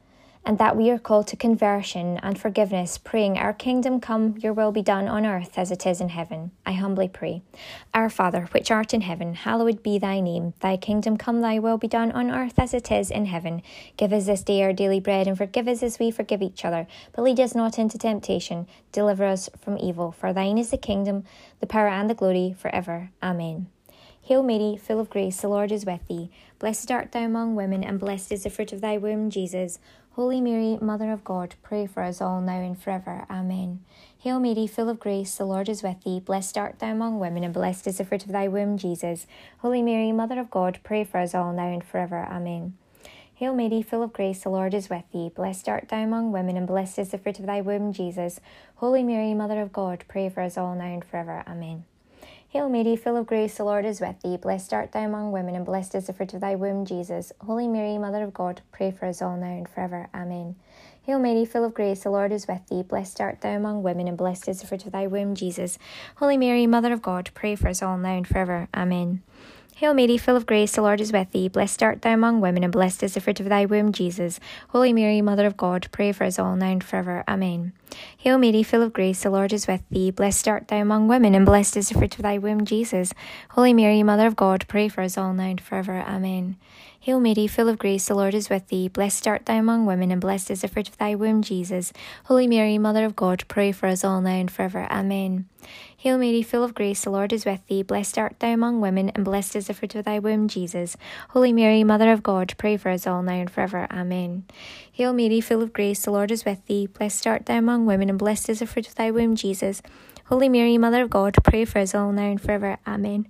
[SPEAKER 1] and that we are called to conversion and forgiveness, praying, Our kingdom come, your will be done on earth as it is in heaven. I humbly pray. Our Father, which art in heaven, hallowed be thy name. Thy kingdom come, thy will be done on earth as it is in heaven. Give us this day our daily bread, and forgive us as we forgive each other. But lead us not into temptation. Deliver us from evil. For thine is the kingdom, the power, and the glory for ever. Amen. Hail Mary, full of grace, the Lord is with thee. Blessed art thou among women, and blessed is the fruit of thy womb, Jesus. Holy Mary, Mother of God, pray for us all now and forever. Amen. Hail Mary, full of grace, the Lord is with thee. Blessed art thou among women, and blessed is the fruit of thy womb, Jesus. Holy Mary, Mother of God, pray for us all now and forever. Amen. Hail Mary, full of grace, the Lord is with thee. Blessed art thou among women, and blessed is the fruit of thy womb, Jesus. Holy Mary, Mother of God, pray for us all now and forever. Amen. Hail Mary, full of grace, the Lord is with thee. Blessed art thou among women, and blessed is the fruit of thy womb, Jesus. Holy Mary, Mother of God, pray for us all now and forever. Amen. Hail Mary, full of grace, the Lord is with thee. Blessed art thou among women, and blessed is the fruit of thy womb, Jesus. Holy Mary, Mother of God, pray for us all now and forever. Amen. Hail Mary, full of grace, the Lord is with thee. Blessed art thou among women, and blessed is the fruit of thy womb, Jesus. Holy Mary, Mother of God, pray for us all now and forever. Amen. Hail Mary, full of grace, the Lord is with thee. Blessed art thou among women, and blessed is the fruit of thy womb, Jesus. Holy Mary, Mother of God, pray for us all now and forever. Amen. Hail Mary, full of grace, the Lord is with thee. Blessed art thou among women, and blessed is the fruit of thy womb, Jesus. Holy Mary, Mother of God, pray for us all now and forever. Amen. Hail Mary, full of grace, the Lord is with thee. Blessed art thou among women, and blessed is the fruit of thy womb, Jesus. Holy Mary, Mother of God, pray for us all now and forever. Amen. Hail Mary, full of grace, the Lord is with thee. Blessed art thou among women, and blessed is the fruit of thy womb, Jesus. Holy Mary, Mother of God, pray for us all now and forever. Amen.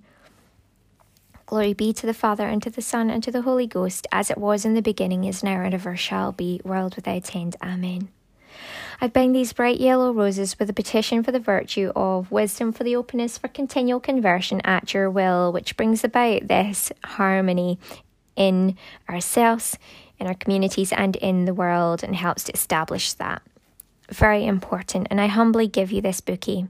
[SPEAKER 1] Glory be to the Father, and to the Son, and to the Holy Ghost, as it was in the beginning, is now, and ever shall be, world without end. Amen. I bind these bright yellow roses with a petition for the virtue of wisdom for the openness for continual conversion at your will, which brings about this harmony in ourselves, in our communities, and in the world, and helps to establish that. Very important, and I humbly give you this bouquet.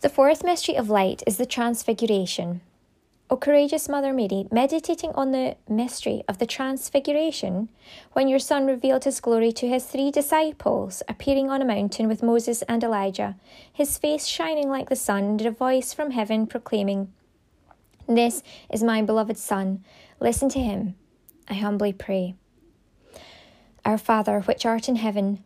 [SPEAKER 1] The fourth mystery of light is the Transfiguration. O courageous Mother Mary, meditating on the mystery of the Transfiguration, when your Son revealed his glory to his three disciples, appearing on a mountain with Moses and Elijah, his face shining like the sun, and a voice from heaven proclaiming, This is my beloved Son, listen to him. I humbly pray. Our Father, which art in heaven,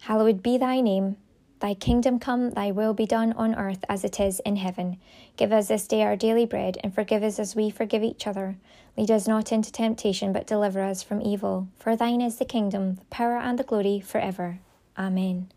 [SPEAKER 1] hallowed be thy name. Thy kingdom come, thy will be done on earth as it is in heaven. Give us this day our daily bread, and forgive us as we forgive each other. Lead us not into temptation, but deliver us from evil. For thine is the kingdom, the power, and the glory for ever. Amen.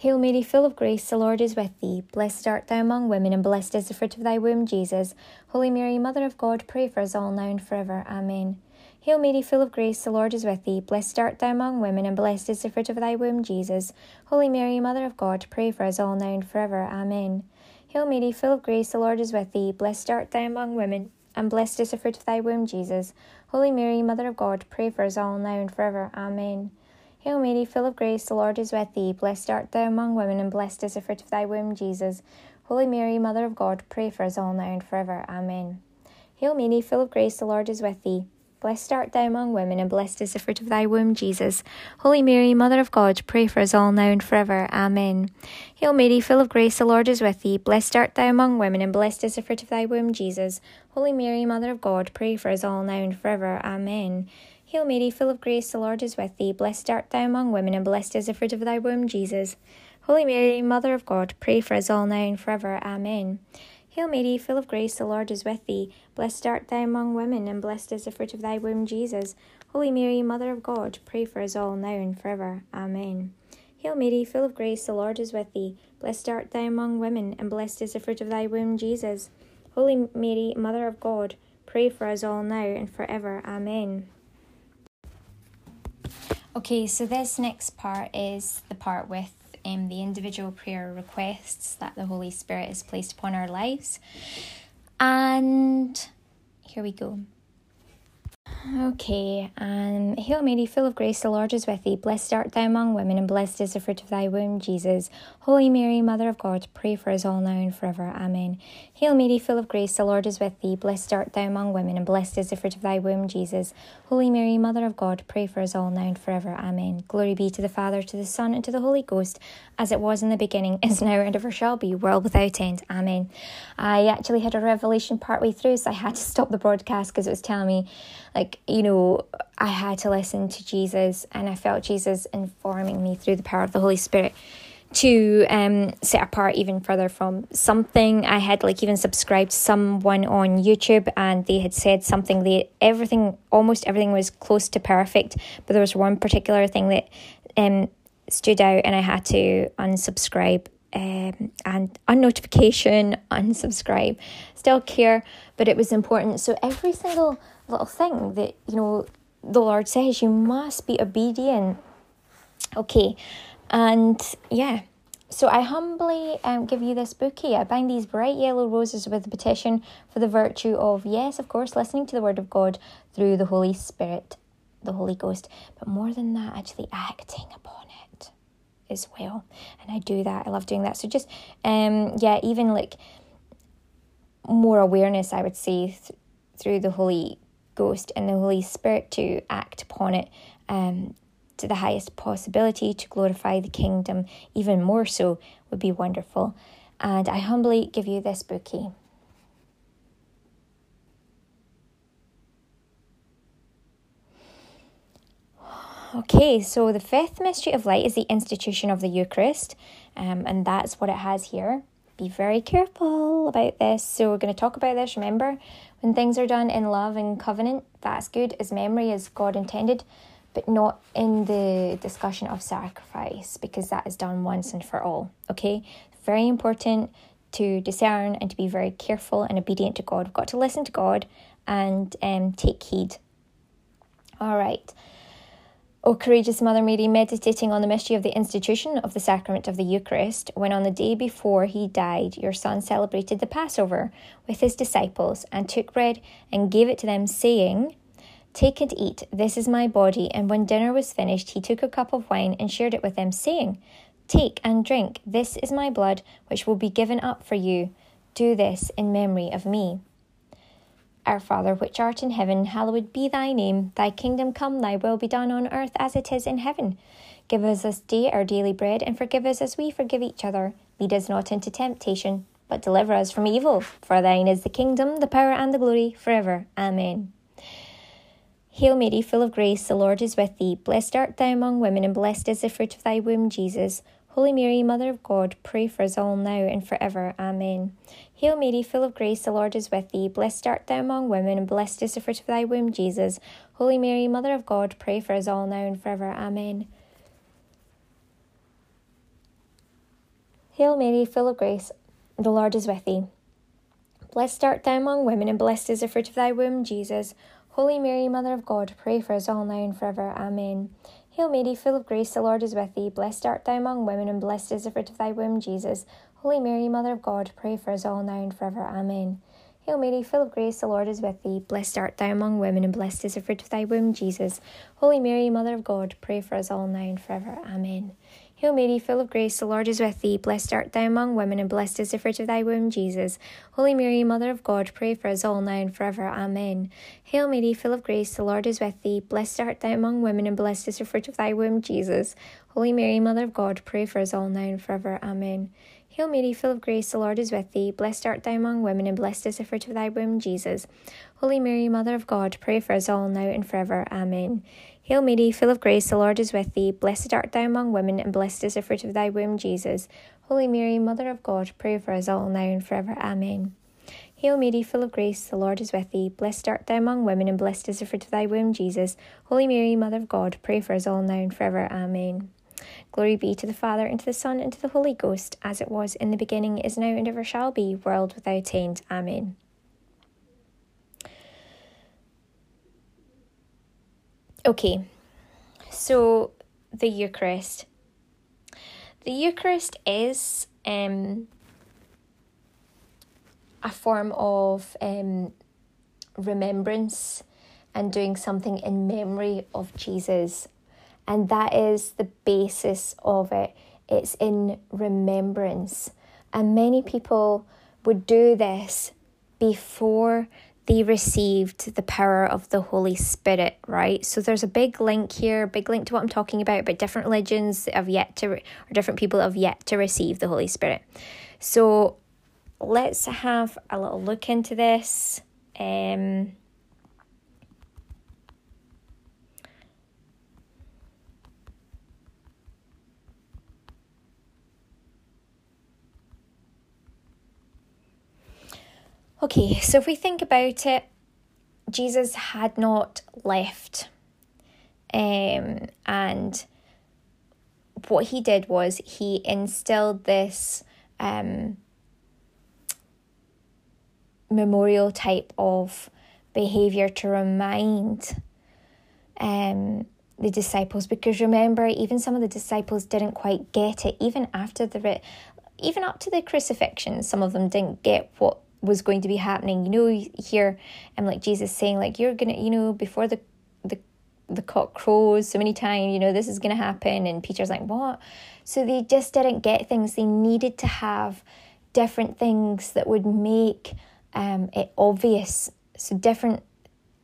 [SPEAKER 1] Hail Mary, full of grace, the Lord is with thee. Blessed art thou among women, and blessed is the fruit of thy womb, Jesus. Holy Mary, Mother of God, pray for us all now and forever. Amen. Hail Mary, full of grace, the Lord is with thee. Blessed art thou among women, and blessed is the fruit of thy womb, Jesus. Holy Mary, Mother of God, pray for us all now and forever. Amen. Hail Mary, full of grace, the Lord is with thee. Blessed art thou among women, and blessed is the fruit of thy womb, Jesus. Holy Mary, Mother of God, pray for us all now and forever. Amen. Hail Mary, full of grace, the Lord is with thee. Blessed art thou among women, and blessed is the fruit of thy womb, Jesus. Holy Mary, Mother of God, pray for us all now and forever. Amen. Hail Mary, full of grace, the Lord is with thee. Blessed art thou among women, and blessed is the fruit of thy womb, Jesus. Holy Mary, Mother of God, pray for us all now and forever. Amen. Hail Mary, full of grace, the Lord is with thee. Blessed art thou among women, and blessed is the fruit of thy womb, Jesus. Holy Mary, Mother of God, pray for us all now and forever. Amen. Hail Mary, full of grace, the Lord is with thee. Blessed art thou among women, and blessed is the fruit of thy womb, Jesus. Holy Mary, Mother of God, pray for us all now and forever. Amen. Hail Mary, full of grace, the Lord is with thee. Blessed art thou among women, and blessed is the fruit of thy womb, Jesus. Holy Mary, Mother of God, pray for us all now and forever. Amen. Hail Mary, full of grace, the Lord is with thee. Blessed art thou among women, and blessed is the fruit of thy womb, Jesus. Holy Mary, Mother of God, pray for us all now and forever. Amen. Okay, so this next part is the part with um, the individual prayer requests that the Holy Spirit has placed upon our lives. And here we go. Okay, um, Hail Mary, full of grace, the Lord is with thee. Blessed art thou among women, and blessed is the fruit of thy womb, Jesus. Holy Mary, Mother of God, pray for us all now and forever. Amen. Hail Mary, full of grace, the Lord is with thee. Blessed art thou among women, and blessed is the fruit of thy womb, Jesus. Holy Mary, Mother of God, pray for us all now and forever. Amen. Glory be to the Father, to the Son, and to the Holy Ghost, as it was in the beginning, is now, and ever shall be, world without end. Amen. I actually had a revelation partway through, so I had to stop the broadcast because it was telling me, like, you know, I had to listen to Jesus, and I felt Jesus informing me through the power of the Holy Spirit to um, set apart even further from something. I had like even subscribed someone on YouTube and they had said something they everything almost everything was close to perfect, but there was one particular thing that um stood out and I had to unsubscribe um, and unnotification, unsubscribe, still care, but it was important. So every single little thing that you know the Lord says, you must be obedient. Okay, and yeah, so I humbly um, give you this bouquet. I bind these bright yellow roses with a petition for the virtue of, yes, of course, listening to the word of God through the Holy Spirit, the Holy Ghost, but more than that, actually acting upon it as well. And I do that. I love doing that. So just, um, yeah, even like more awareness, I would say, th- through the Holy Ghost and the Holy Spirit to act upon it. Um, to the highest possibility to glorify the kingdom even more so would be wonderful. And I humbly give you this bouquet. Okay, so the fifth mystery of light is the institution of the Eucharist, um, and that's what it has here. Be very careful about this. So, we're going to talk about this. Remember, when things are done in love and covenant, that's good as memory as God intended but not in the discussion of sacrifice because that is done once and for all. Okay, very important to discern and to be very careful and obedient to God. We've got to listen to God and um, take heed. All right. O courageous Mother Mary, meditating on the mystery of the institution of the sacrament of the Eucharist, when on the day before he died, your Son celebrated the Passover with his disciples and took bread and gave it to them, saying, Take and eat, this is my body. And when dinner was finished, he took a cup of wine and shared it with them, saying, Take and drink. This is my blood, which will be given up for you. Do this in memory of me. Our Father, which art in heaven, hallowed be thy name. Thy kingdom come, thy will be done on earth as it is in heaven. Give us this day our daily bread, and forgive us as we forgive each other. Lead us not into temptation, but deliver us from evil. For thine is the kingdom, the power, and the glory, forever. Amen. Hail Mary, full of grace, the Lord is with thee. Blessed art thou among women, and blessed is the fruit of thy womb, Jesus. Holy Mary, Mother of God, pray for us all now and forever. Amen. Hail Mary, full of grace, the Lord is with thee. Blessed art thou among women, and blessed is the fruit of thy womb, Jesus. Holy Mary, Mother of God, pray for us all now and forever. Amen. Hail Mary, full of grace, the Lord is with thee. Blessed art thou among women, and blessed is the fruit of thy womb, Jesus. Holy Mary, Mother of God, pray for us all now and forever. Amen. Hail Mary, full of grace, the Lord is with thee. Blessed art thou among women, and blessed is the fruit of thy womb, Jesus. Holy Mary, Mother of God, pray for us all now and forever. Amen. Hail Mary, full of grace, the Lord is with thee. Blessed art thou among women, and blessed is the fruit of thy womb, Jesus. Holy Mary, Mother of God, pray for us all now and forever. Amen. Hail Mary, full of grace, the Lord is with thee. Blessed art thou among women, and blessed is the fruit of thy womb, Jesus. Holy Mary, Mother of God, pray for us all now and forever. Amen. Hail Mary, full of grace, the Lord is with thee. Blessed art thou among women, and blessed is the fruit of thy womb, Jesus. Holy Mary, Mother of God, pray for us all now and forever. Amen. Hail Mary, full of grace, the Lord is with thee. Blessed art thou among women, and blessed is the fruit of thy womb, Jesus. Holy Mary, Mother of God, pray for us all now and forever. Amen. Hail Mary, full of grace, the Lord is with thee. Blessed art thou among women, and blessed is the fruit of thy womb, Jesus. Holy Mary, Mother of God, pray for us all now and forever. Amen. Hail Mary, full of grace, the Lord is with thee. Blessed art thou among women, and blessed is the fruit of thy womb, Jesus. Holy Mary, Mother of God, pray for us all now and forever. Amen. Glory be to the Father, and to the Son, and to the Holy Ghost, as it was in the beginning, is now, and ever shall be, world without end. Amen. Okay, so the Eucharist. The Eucharist is um, a form of um, remembrance and doing something in memory of Jesus. And that is the basis of it. It's in remembrance. And many people would do this before they received the power of the Holy Spirit, right? So there's a big link here, big link to what I'm talking about, but different religions have yet to, or different people have yet to receive the Holy Spirit. So let's have a little look into this. Um, Okay, so if we think about it, Jesus had not left. Um, and what he did was he instilled this um, memorial type of behavior to remind um, the disciples because remember even some of the disciples didn't quite get it even after the even up to the crucifixion some of them didn't get what was going to be happening. You know, you hear um like Jesus saying like you're gonna you know before the the the cock crows so many times, you know, this is gonna happen and Peter's like, What? So they just didn't get things. They needed to have different things that would make um it obvious. So different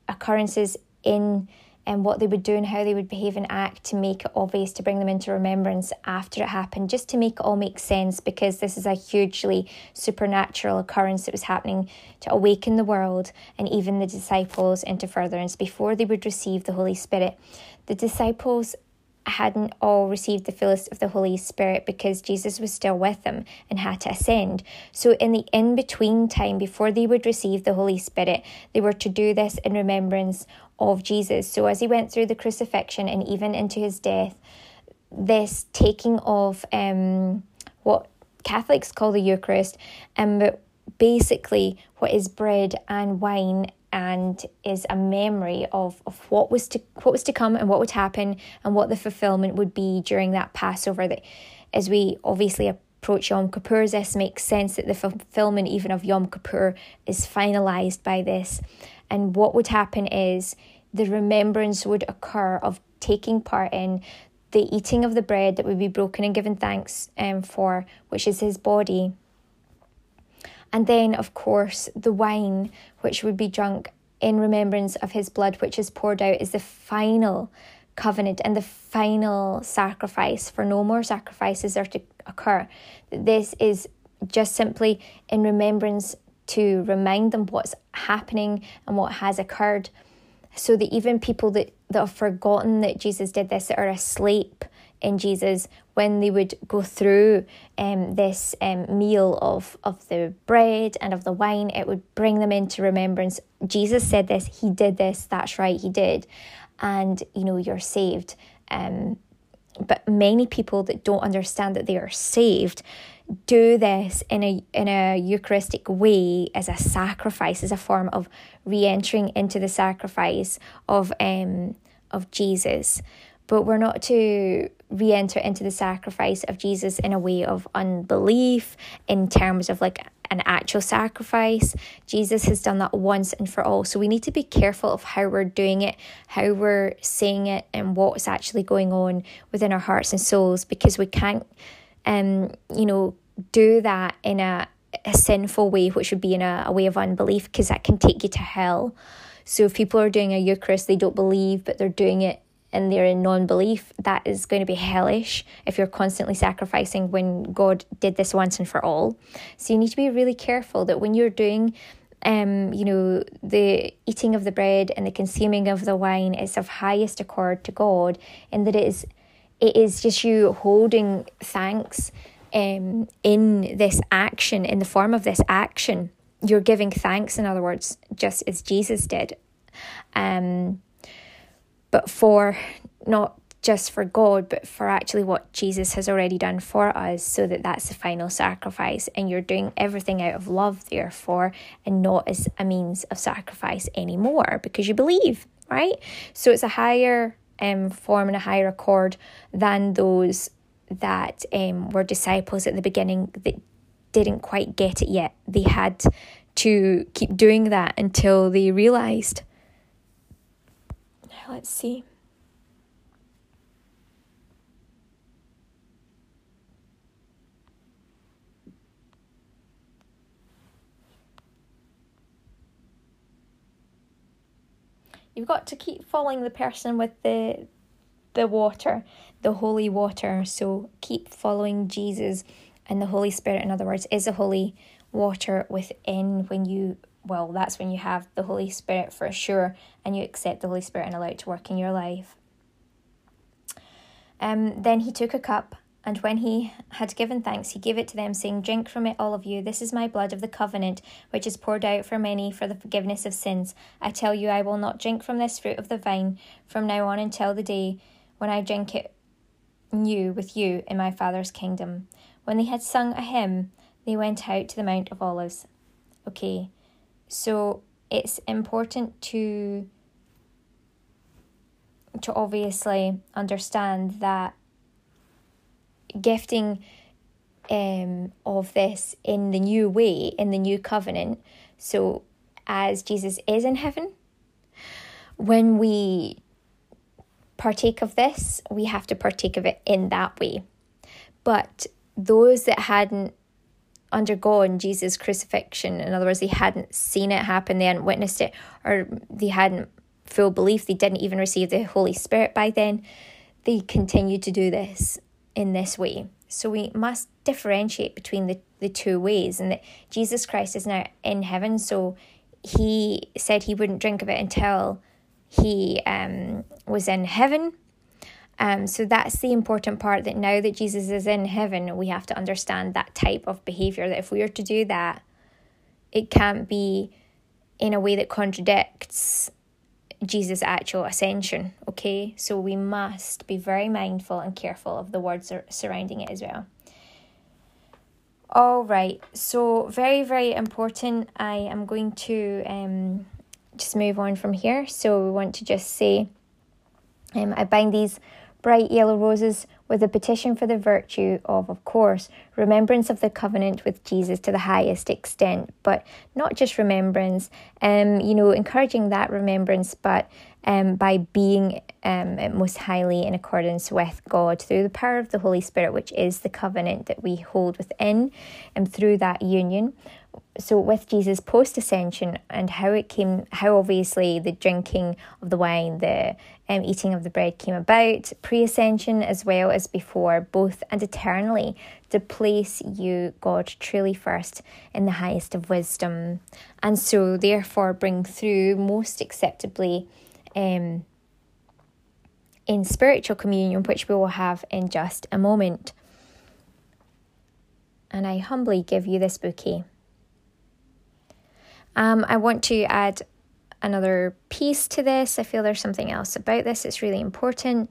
[SPEAKER 1] occurrences in and what they would do and how they would behave and act to make it obvious to bring them into remembrance after it happened, just to make it all make sense because this is a hugely supernatural occurrence that was happening to awaken the world and even the disciples into furtherance before they would receive the Holy Spirit. The disciples hadn't all received the fullest of the Holy Spirit because Jesus was still with them and had to ascend. So, in the in between time before they would receive the Holy Spirit, they were to do this in remembrance of Jesus. So, as he went through the crucifixion and even into his death, this taking of um, what Catholics call the Eucharist, um, but basically what is bread and wine and is a memory of, of what was to what was to come and what would happen and what the fulfillment would be during that Passover that as we obviously approach Yom Kippur, this makes sense that the fulfillment even of Yom Kippur is finalized by this. And what would happen is the remembrance would occur of taking part in the eating of the bread that would be broken and given thanks um, for, which is his body. And then, of course, the wine, which would be drunk in remembrance of his blood, which is poured out, is the final covenant and the final sacrifice, for no more sacrifices are to occur. This is just simply in remembrance to remind them what's happening and what has occurred. So that even people that, that have forgotten that Jesus did this, that are asleep in Jesus, when they would go through um, this um, meal of, of the bread and of the wine, it would bring them into remembrance. Jesus said this, he did this, that's right, he did. And, you know, you're saved. Um, but many people that don't understand that they are saved do this in a in a eucharistic way as a sacrifice as a form of re-entering into the sacrifice of um of Jesus but we're not to re enter into the sacrifice of Jesus in a way of unbelief, in terms of like an actual sacrifice. Jesus has done that once and for all. So we need to be careful of how we're doing it, how we're saying it, and what's actually going on within our hearts and souls because we can't, um, you know, do that in a, a sinful way, which would be in a, a way of unbelief because that can take you to hell. So if people are doing a Eucharist, they don't believe, but they're doing it and they're in non belief, that is going to be hellish if you're constantly sacrificing when God did this once and for all. So you need to be really careful that when you're doing um, you know, the eating of the bread and the consuming of the wine is of highest accord to God, and that it is it is just you holding thanks um in this action, in the form of this action. You're giving thanks, in other words, just as Jesus did. Um but for not just for God, but for actually what Jesus has already done for us, so that that's the final sacrifice. And you're doing everything out of love, therefore, and not as a means of sacrifice anymore because you believe, right? So it's a higher um, form and a higher accord than those that um, were disciples at the beginning that didn't quite get it yet. They had to keep doing that until they realized Now, let's see. You've got to keep following the person with the the water, the holy water. So keep following Jesus and the Holy Spirit, in other words, is the holy water within when you well, that's when you have the Holy Spirit for sure and you accept the Holy Spirit and allow it to work in your life. Um, then he took a cup, and when he had given thanks, he gave it to them, saying, Drink from it, all of you. This is my blood of the covenant, which is poured out for many for the forgiveness of sins. I tell you, I will not drink from this fruit of the vine from now on until the day when I drink it new with you in my Father's kingdom. When they had sung a hymn, they went out to the Mount of Olives. Okay, so it's important to to obviously understand that gifting um, of this in the new way, in the new covenant. So, as Jesus is in heaven, when we partake of this, we have to partake of it in that way. But those that hadn't undergone Jesus' crucifixion. In other words, they hadn't seen it happen, they hadn't witnessed it, or they hadn't full belief, they didn't even receive the Holy Spirit by then. They continued to do this in this way. So we must differentiate between the, the two ways, and that Jesus Christ is now in heaven. So he said he wouldn't drink of it until he um, was in heaven um, so that's the important part that now that Jesus is in heaven, we have to understand that type of behavior. That if we are to do that, it can't be in a way that contradicts Jesus' actual ascension. Okay, so we must be very mindful and careful of the words surrounding it as well. All right, so very, very important. I am going to um, just move on from here. So we want to just say, um, I bind these bright yellow roses with a petition for the virtue of, of course, remembrance of the covenant with Jesus to the highest extent, but not just remembrance, um, you know, encouraging that remembrance, but um, by being um, most highly in accordance with God through the power of the Holy Spirit, which is the covenant that we hold within, and through that union. So, with Jesus post ascension and how it came, how obviously the drinking of the wine, the um, eating of the bread came about, pre ascension as well as before, both and eternally, to place you, God, truly first in the highest of wisdom. And so, therefore, bring through most acceptably um, in spiritual communion, which we will have in just a moment. And I humbly give you this bouquet. Um, I want to add another piece to this. I feel there's something else about this It's really important.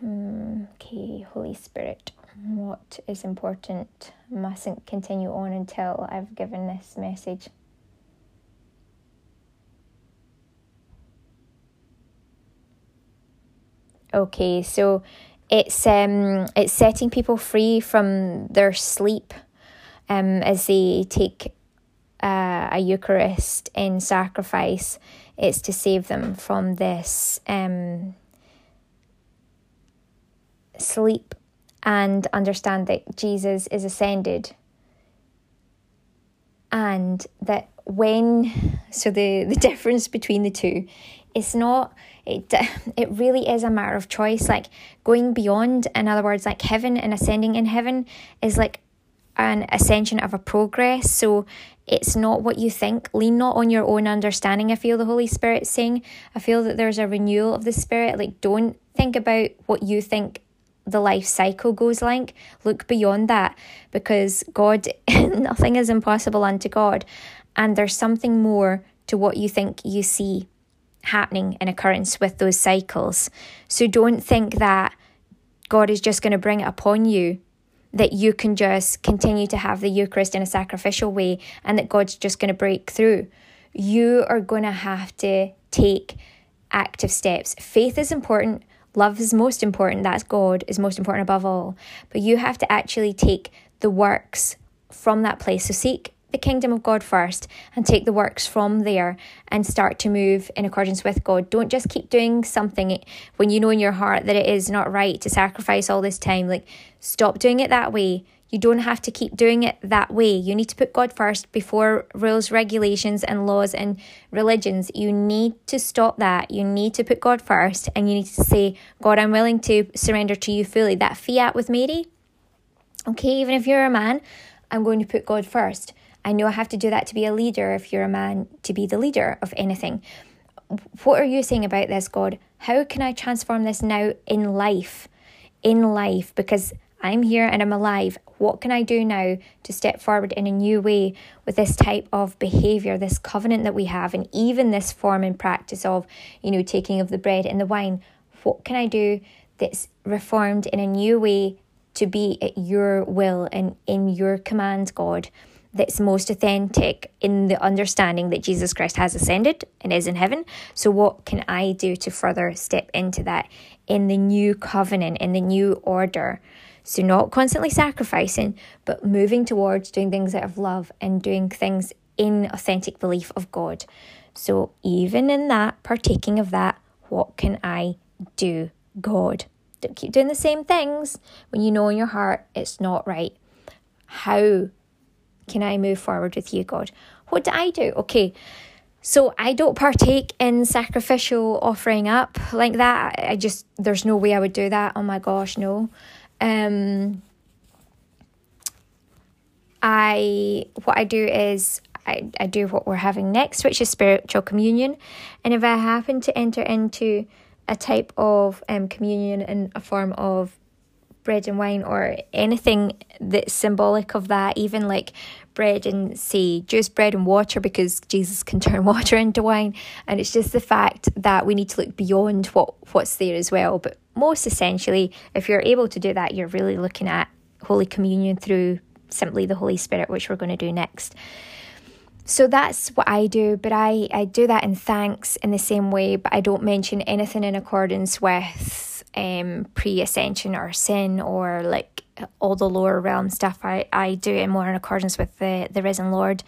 [SPEAKER 1] Hmm, okay, Holy Spirit, what is important mustn't continue on until I've given this message. Okay, so it's um it's setting people free from their sleep um as they take uh, a Eucharist in sacrifice. It's to save them from this um sleep and understand that Jesus is ascended and that when so the the difference between the two it's not it it really is a matter of choice like going beyond in other words like heaven and ascending in heaven is like an ascension of a progress so it's not what you think. Lean not on your own understanding. I feel the holy spirit saying i feel that there's a renewal of the spirit. Like don't think about what you think the life cycle goes like. Look beyond that because god nothing is impossible unto god. And there's something more to what you think you see happening in occurrence with those cycles. So don't think that God is just going to bring it upon you, that you can just continue to have the Eucharist in a sacrificial way and that God's just going to break through. You are going to have to take active steps. Faith is important. Love is most important. That's God is most important above all. But you have to actually take the works from that place. So seek the kingdom of God first and take the works from there and start to move in accordance with God. Don't just keep doing something when you know in your heart that it is not right to sacrifice all this time. Like, stop doing it that way. You don't have to keep doing it that way. You need to put God first before rules, regulations, and laws and religions. You need to stop that. You need to put God first and you need to say, God, I'm willing to surrender to you fully. That fiat with Mary, okay, even if you're a man, I'm going to put God first. I know I have to do that to be a leader if you're a man, to be the leader of anything. What are you saying about this, God? How can I transform this now in life? In life, because I'm here and I'm alive. What can I do now to step forward in a new way with this type of behavior, this covenant that we have, and even this form and practice of, you know, taking of the bread and the wine? What can I do that's reformed in a new way to be at your will and in your command, God? That's most authentic in the understanding that Jesus Christ has ascended and is in heaven. So, what can I do to further step into that in the new covenant, in the new order? So, not constantly sacrificing, but moving towards doing things out of love and doing things in authentic belief of God. So, even in that, partaking of that, what can I do, God? Don't keep doing the same things when you know in your heart it's not right. How can I move forward with you, God? What do I do? Okay, so I don't partake in sacrificial offering up like that. I just there's no way I would do that. Oh my gosh, no. Um I what I do is I, I do what we're having next, which is spiritual communion. And if I happen to enter into a type of um, communion in a form of bread and wine or anything that's symbolic of that, even like bread and say juice, bread and water, because Jesus can turn water into wine. And it's just the fact that we need to look beyond what, what's there as well. But most essentially, if you're able to do that, you're really looking at Holy Communion through simply the Holy Spirit, which we're going to do next. So that's what I do, but I, I do that in thanks in the same way, but I don't mention anything in accordance with um, pre ascension or sin or like all the lower realm stuff. I, I do it more in accordance with the, the risen Lord.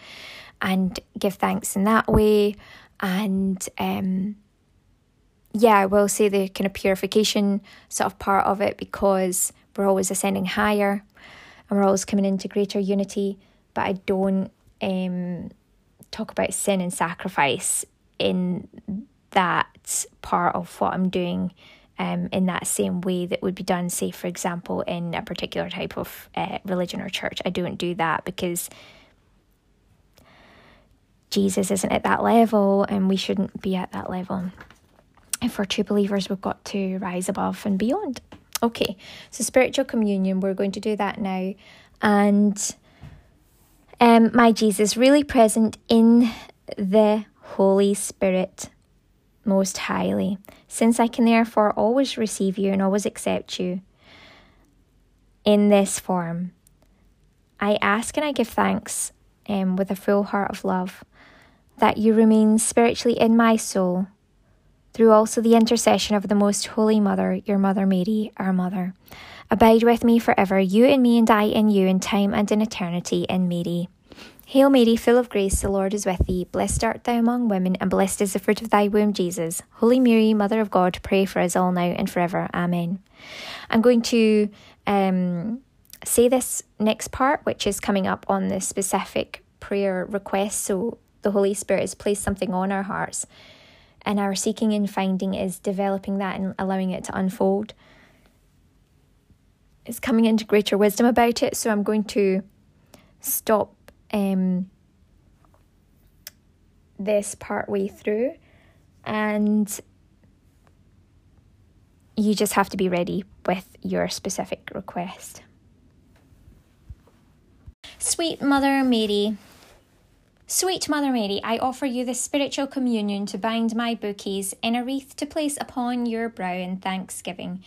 [SPEAKER 1] and give thanks in that way. And um, yeah, I will say the kind of purification sort of part of it because we're always ascending higher and we're always coming into greater unity. But I don't um, talk about sin and sacrifice in that part of what I'm doing um, in that same way that would be done, say, for example, in a particular type of uh, religion or church. I don't do that because Jesus isn't at that level and we shouldn't be at that level. If we're true believers, we've got to rise above and beyond. Okay, so spiritual communion, we're going to do that now. And um, my Jesus, really present in the Holy Spirit most highly, since I can therefore always receive you and always accept you in this form. I ask and I give thanks um, with a full heart of love that you remain spiritually in my soul through also the intercession of the most holy Mother, your Mother Mary, our Mother. Abide with me forever, you and me and I in you, in time and in eternity, in Mary. Hail Mary, full of grace, the Lord is with thee. Blessed art thou among women, and blessed is the fruit of thy womb, Jesus. Holy Mary, Mother of God, pray for us all now and forever. Amen. I'm going to um, say this next part, which is coming up on the specific prayer request. So the Holy Spirit has placed something on our hearts, and our seeking and finding is developing that and allowing it to unfold. It's coming into greater wisdom about it, so I'm going to stop um, this part way through, and you just have to be ready with your specific request. Sweet Mother Mary, Sweet Mother Mary, I offer you the spiritual communion to bind my bouquets in a wreath to place upon your brow in thanksgiving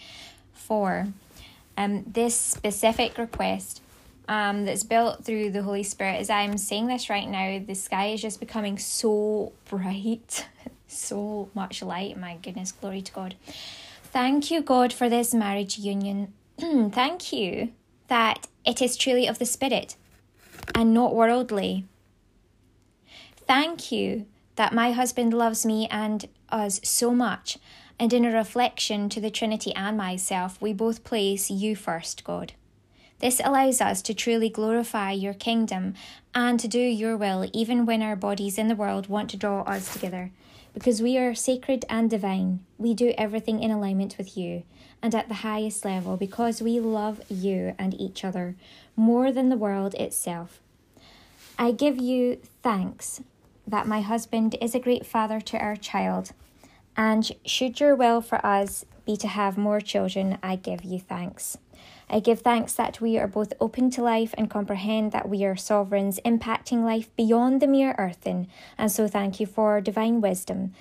[SPEAKER 1] for um, this specific request um, that's built through the Holy Spirit. As I'm saying this right now, the sky is just becoming so bright, so much light. My goodness, glory to God. Thank you, God, for this marriage union. Thank you that it is truly of the Spirit and not worldly. Thank you that my husband loves me and us so much, and in a reflection to the Trinity and myself, we both place you first, God. This allows us to truly glorify your kingdom and to do your will, even when our bodies in the world want to draw us together. Because we are sacred and divine, we do everything in alignment with you and at the highest level because we love you and each other more than the world itself. I give you thanks that my husband is a great father to our child, and should your will for us be to have more children, I give you thanks. I give thanks that we are both open to life and comprehend that we are sovereigns impacting life beyond the mere earthen, and so thank you for divine wisdom.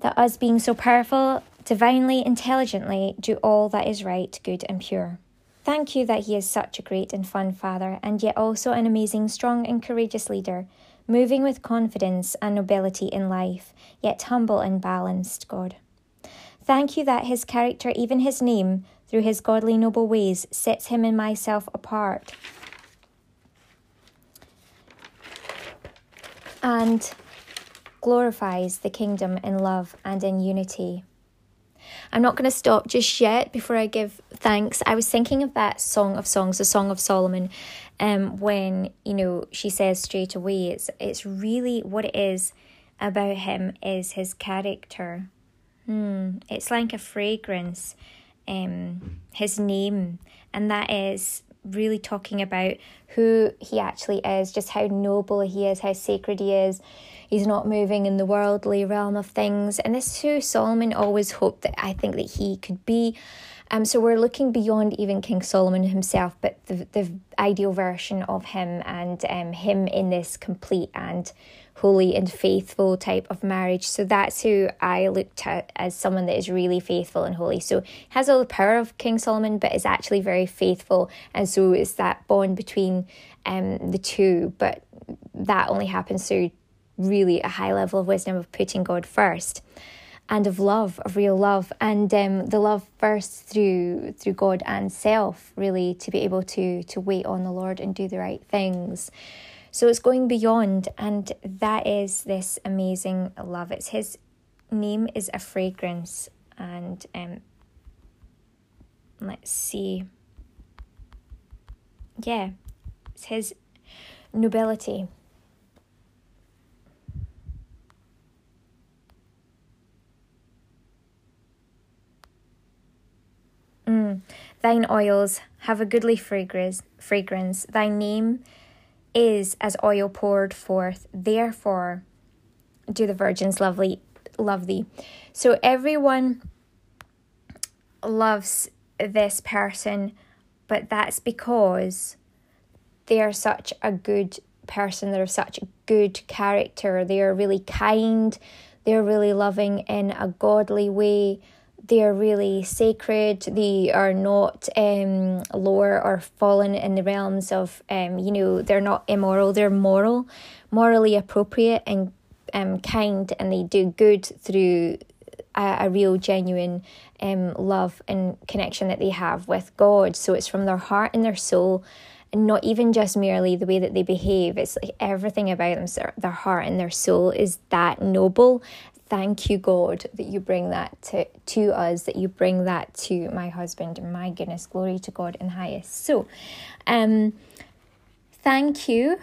[SPEAKER 1] That us being so powerful, divinely, intelligently, do all that is right, good, and pure. Thank you that he is such a great and fun father, and yet also an amazing, strong, and courageous leader moving with confidence and nobility in life, yet humble and balanced, God. Thank you that his character, even his name, through his godly noble ways, sets him and myself apart. And glorifies the kingdom in love and in unity. I'm not going to stop just yet before I give thanks. I was thinking of that Song of Songs, the Song of Solomon, um, when you know she says straight away, it's it's really what it is about him is his character. Hmm, it's like a fragrance. Um, his name, and that is really talking about who he actually is, just how noble he is, how sacred he is. He's not moving in the worldly realm of things. And this is who Solomon always hoped that I think that he could be. Um, so we're looking beyond even King Solomon himself, but the, the ideal version of him and um, him in this complete and holy and faithful type of marriage. So that's who I looked at as someone that is really faithful and holy. So has all the power of King Solomon, but is actually very faithful. And so it's that bond between um, the two, but that only happens through really a high level of wisdom of putting God first and of love, of real love, and um, the love first through through God and self, really to be able to to wait on the Lord and do the right things. So it's going beyond, and that is this amazing love. It's his name is a fragrance, and um, let's see. Yeah, it's his nobility. Mm. Thine oils have a goodly fragrance, fragrance. Thy name is as oil poured forth. Therefore, do the virgins lovely love thee. So everyone loves this person, but that's because they are such a good person. They're such a good character. They are really kind. They're really loving in a godly way they're really sacred. They are not um, lower or fallen in the realms of, um, you know, they're not immoral. They're moral, morally appropriate and um, kind, and they do good through a, a real, genuine um, love and connection that they have with God. So it's from their heart and their soul and not even just merely the way that they behave it's like everything about them their heart and their soul is that noble thank you, God, that you bring that to, to us, that you bring that to my husband. My goodness, glory to God in highest. So, um, thank you.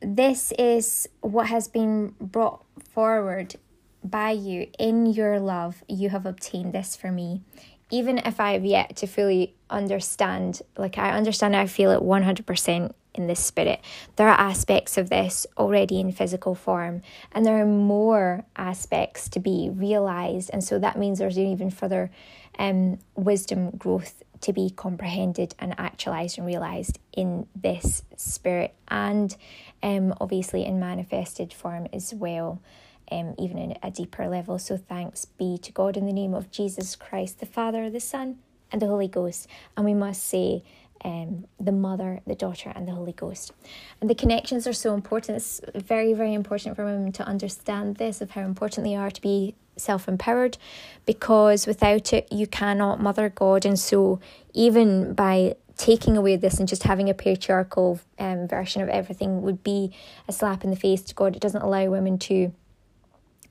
[SPEAKER 1] This is what has been brought forward by you in your love. You have obtained this for me. Even if I have yet to fully understand, like I understand, I feel it 100% in the spirit. There are aspects of this already in physical form, and there are more aspects to be realized. And so that means there's even further um, wisdom growth to be comprehended and actualized and realized in this spirit, and um, obviously in manifested form as well. Um, even in a deeper level. So, thanks be to God in the name of Jesus Christ, the Father, the Son, and the Holy Ghost. And we must say, um, the Mother, the Daughter, and the Holy Ghost. And the connections are so important. It's very, very important for women to understand this of how important they are to be self empowered because without it, you cannot mother God. And so, even by taking away this and just having a patriarchal um, version of everything would be a slap in the face to God. It doesn't allow women to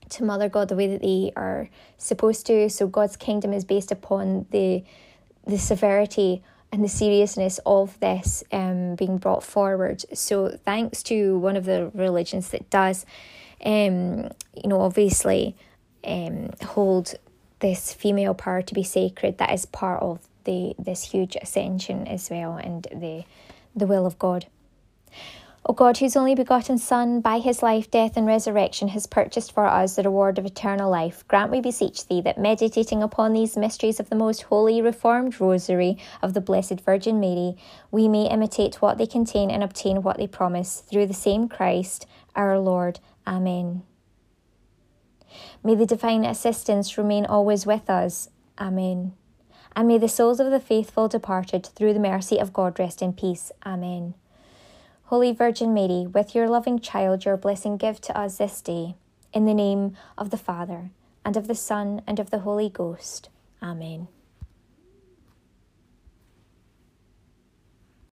[SPEAKER 1] to mother God the way that they are supposed to. So God's kingdom is based upon the the severity and the seriousness of this um, being brought forward. So, thanks to one of the religions that does, um, you know, obviously um, hold this female power to be sacred, that is part of the this huge ascension as well, and the the will of God. O God, whose only begotten Son, by his life, death, and resurrection, has purchased for us the reward of eternal life, grant, we beseech thee, that meditating upon these mysteries of the most holy Reformed Rosary of the Blessed Virgin Mary, we may imitate what they contain and obtain what they promise, through the same Christ our Lord. Amen. May the divine assistance remain always with us. Amen. And may the souls of the faithful departed through the mercy of God rest in peace. Amen. Holy Virgin Mary, with your loving child, your blessing give to us this day. In the name of the Father, and of the Son, and of the Holy Ghost. Amen.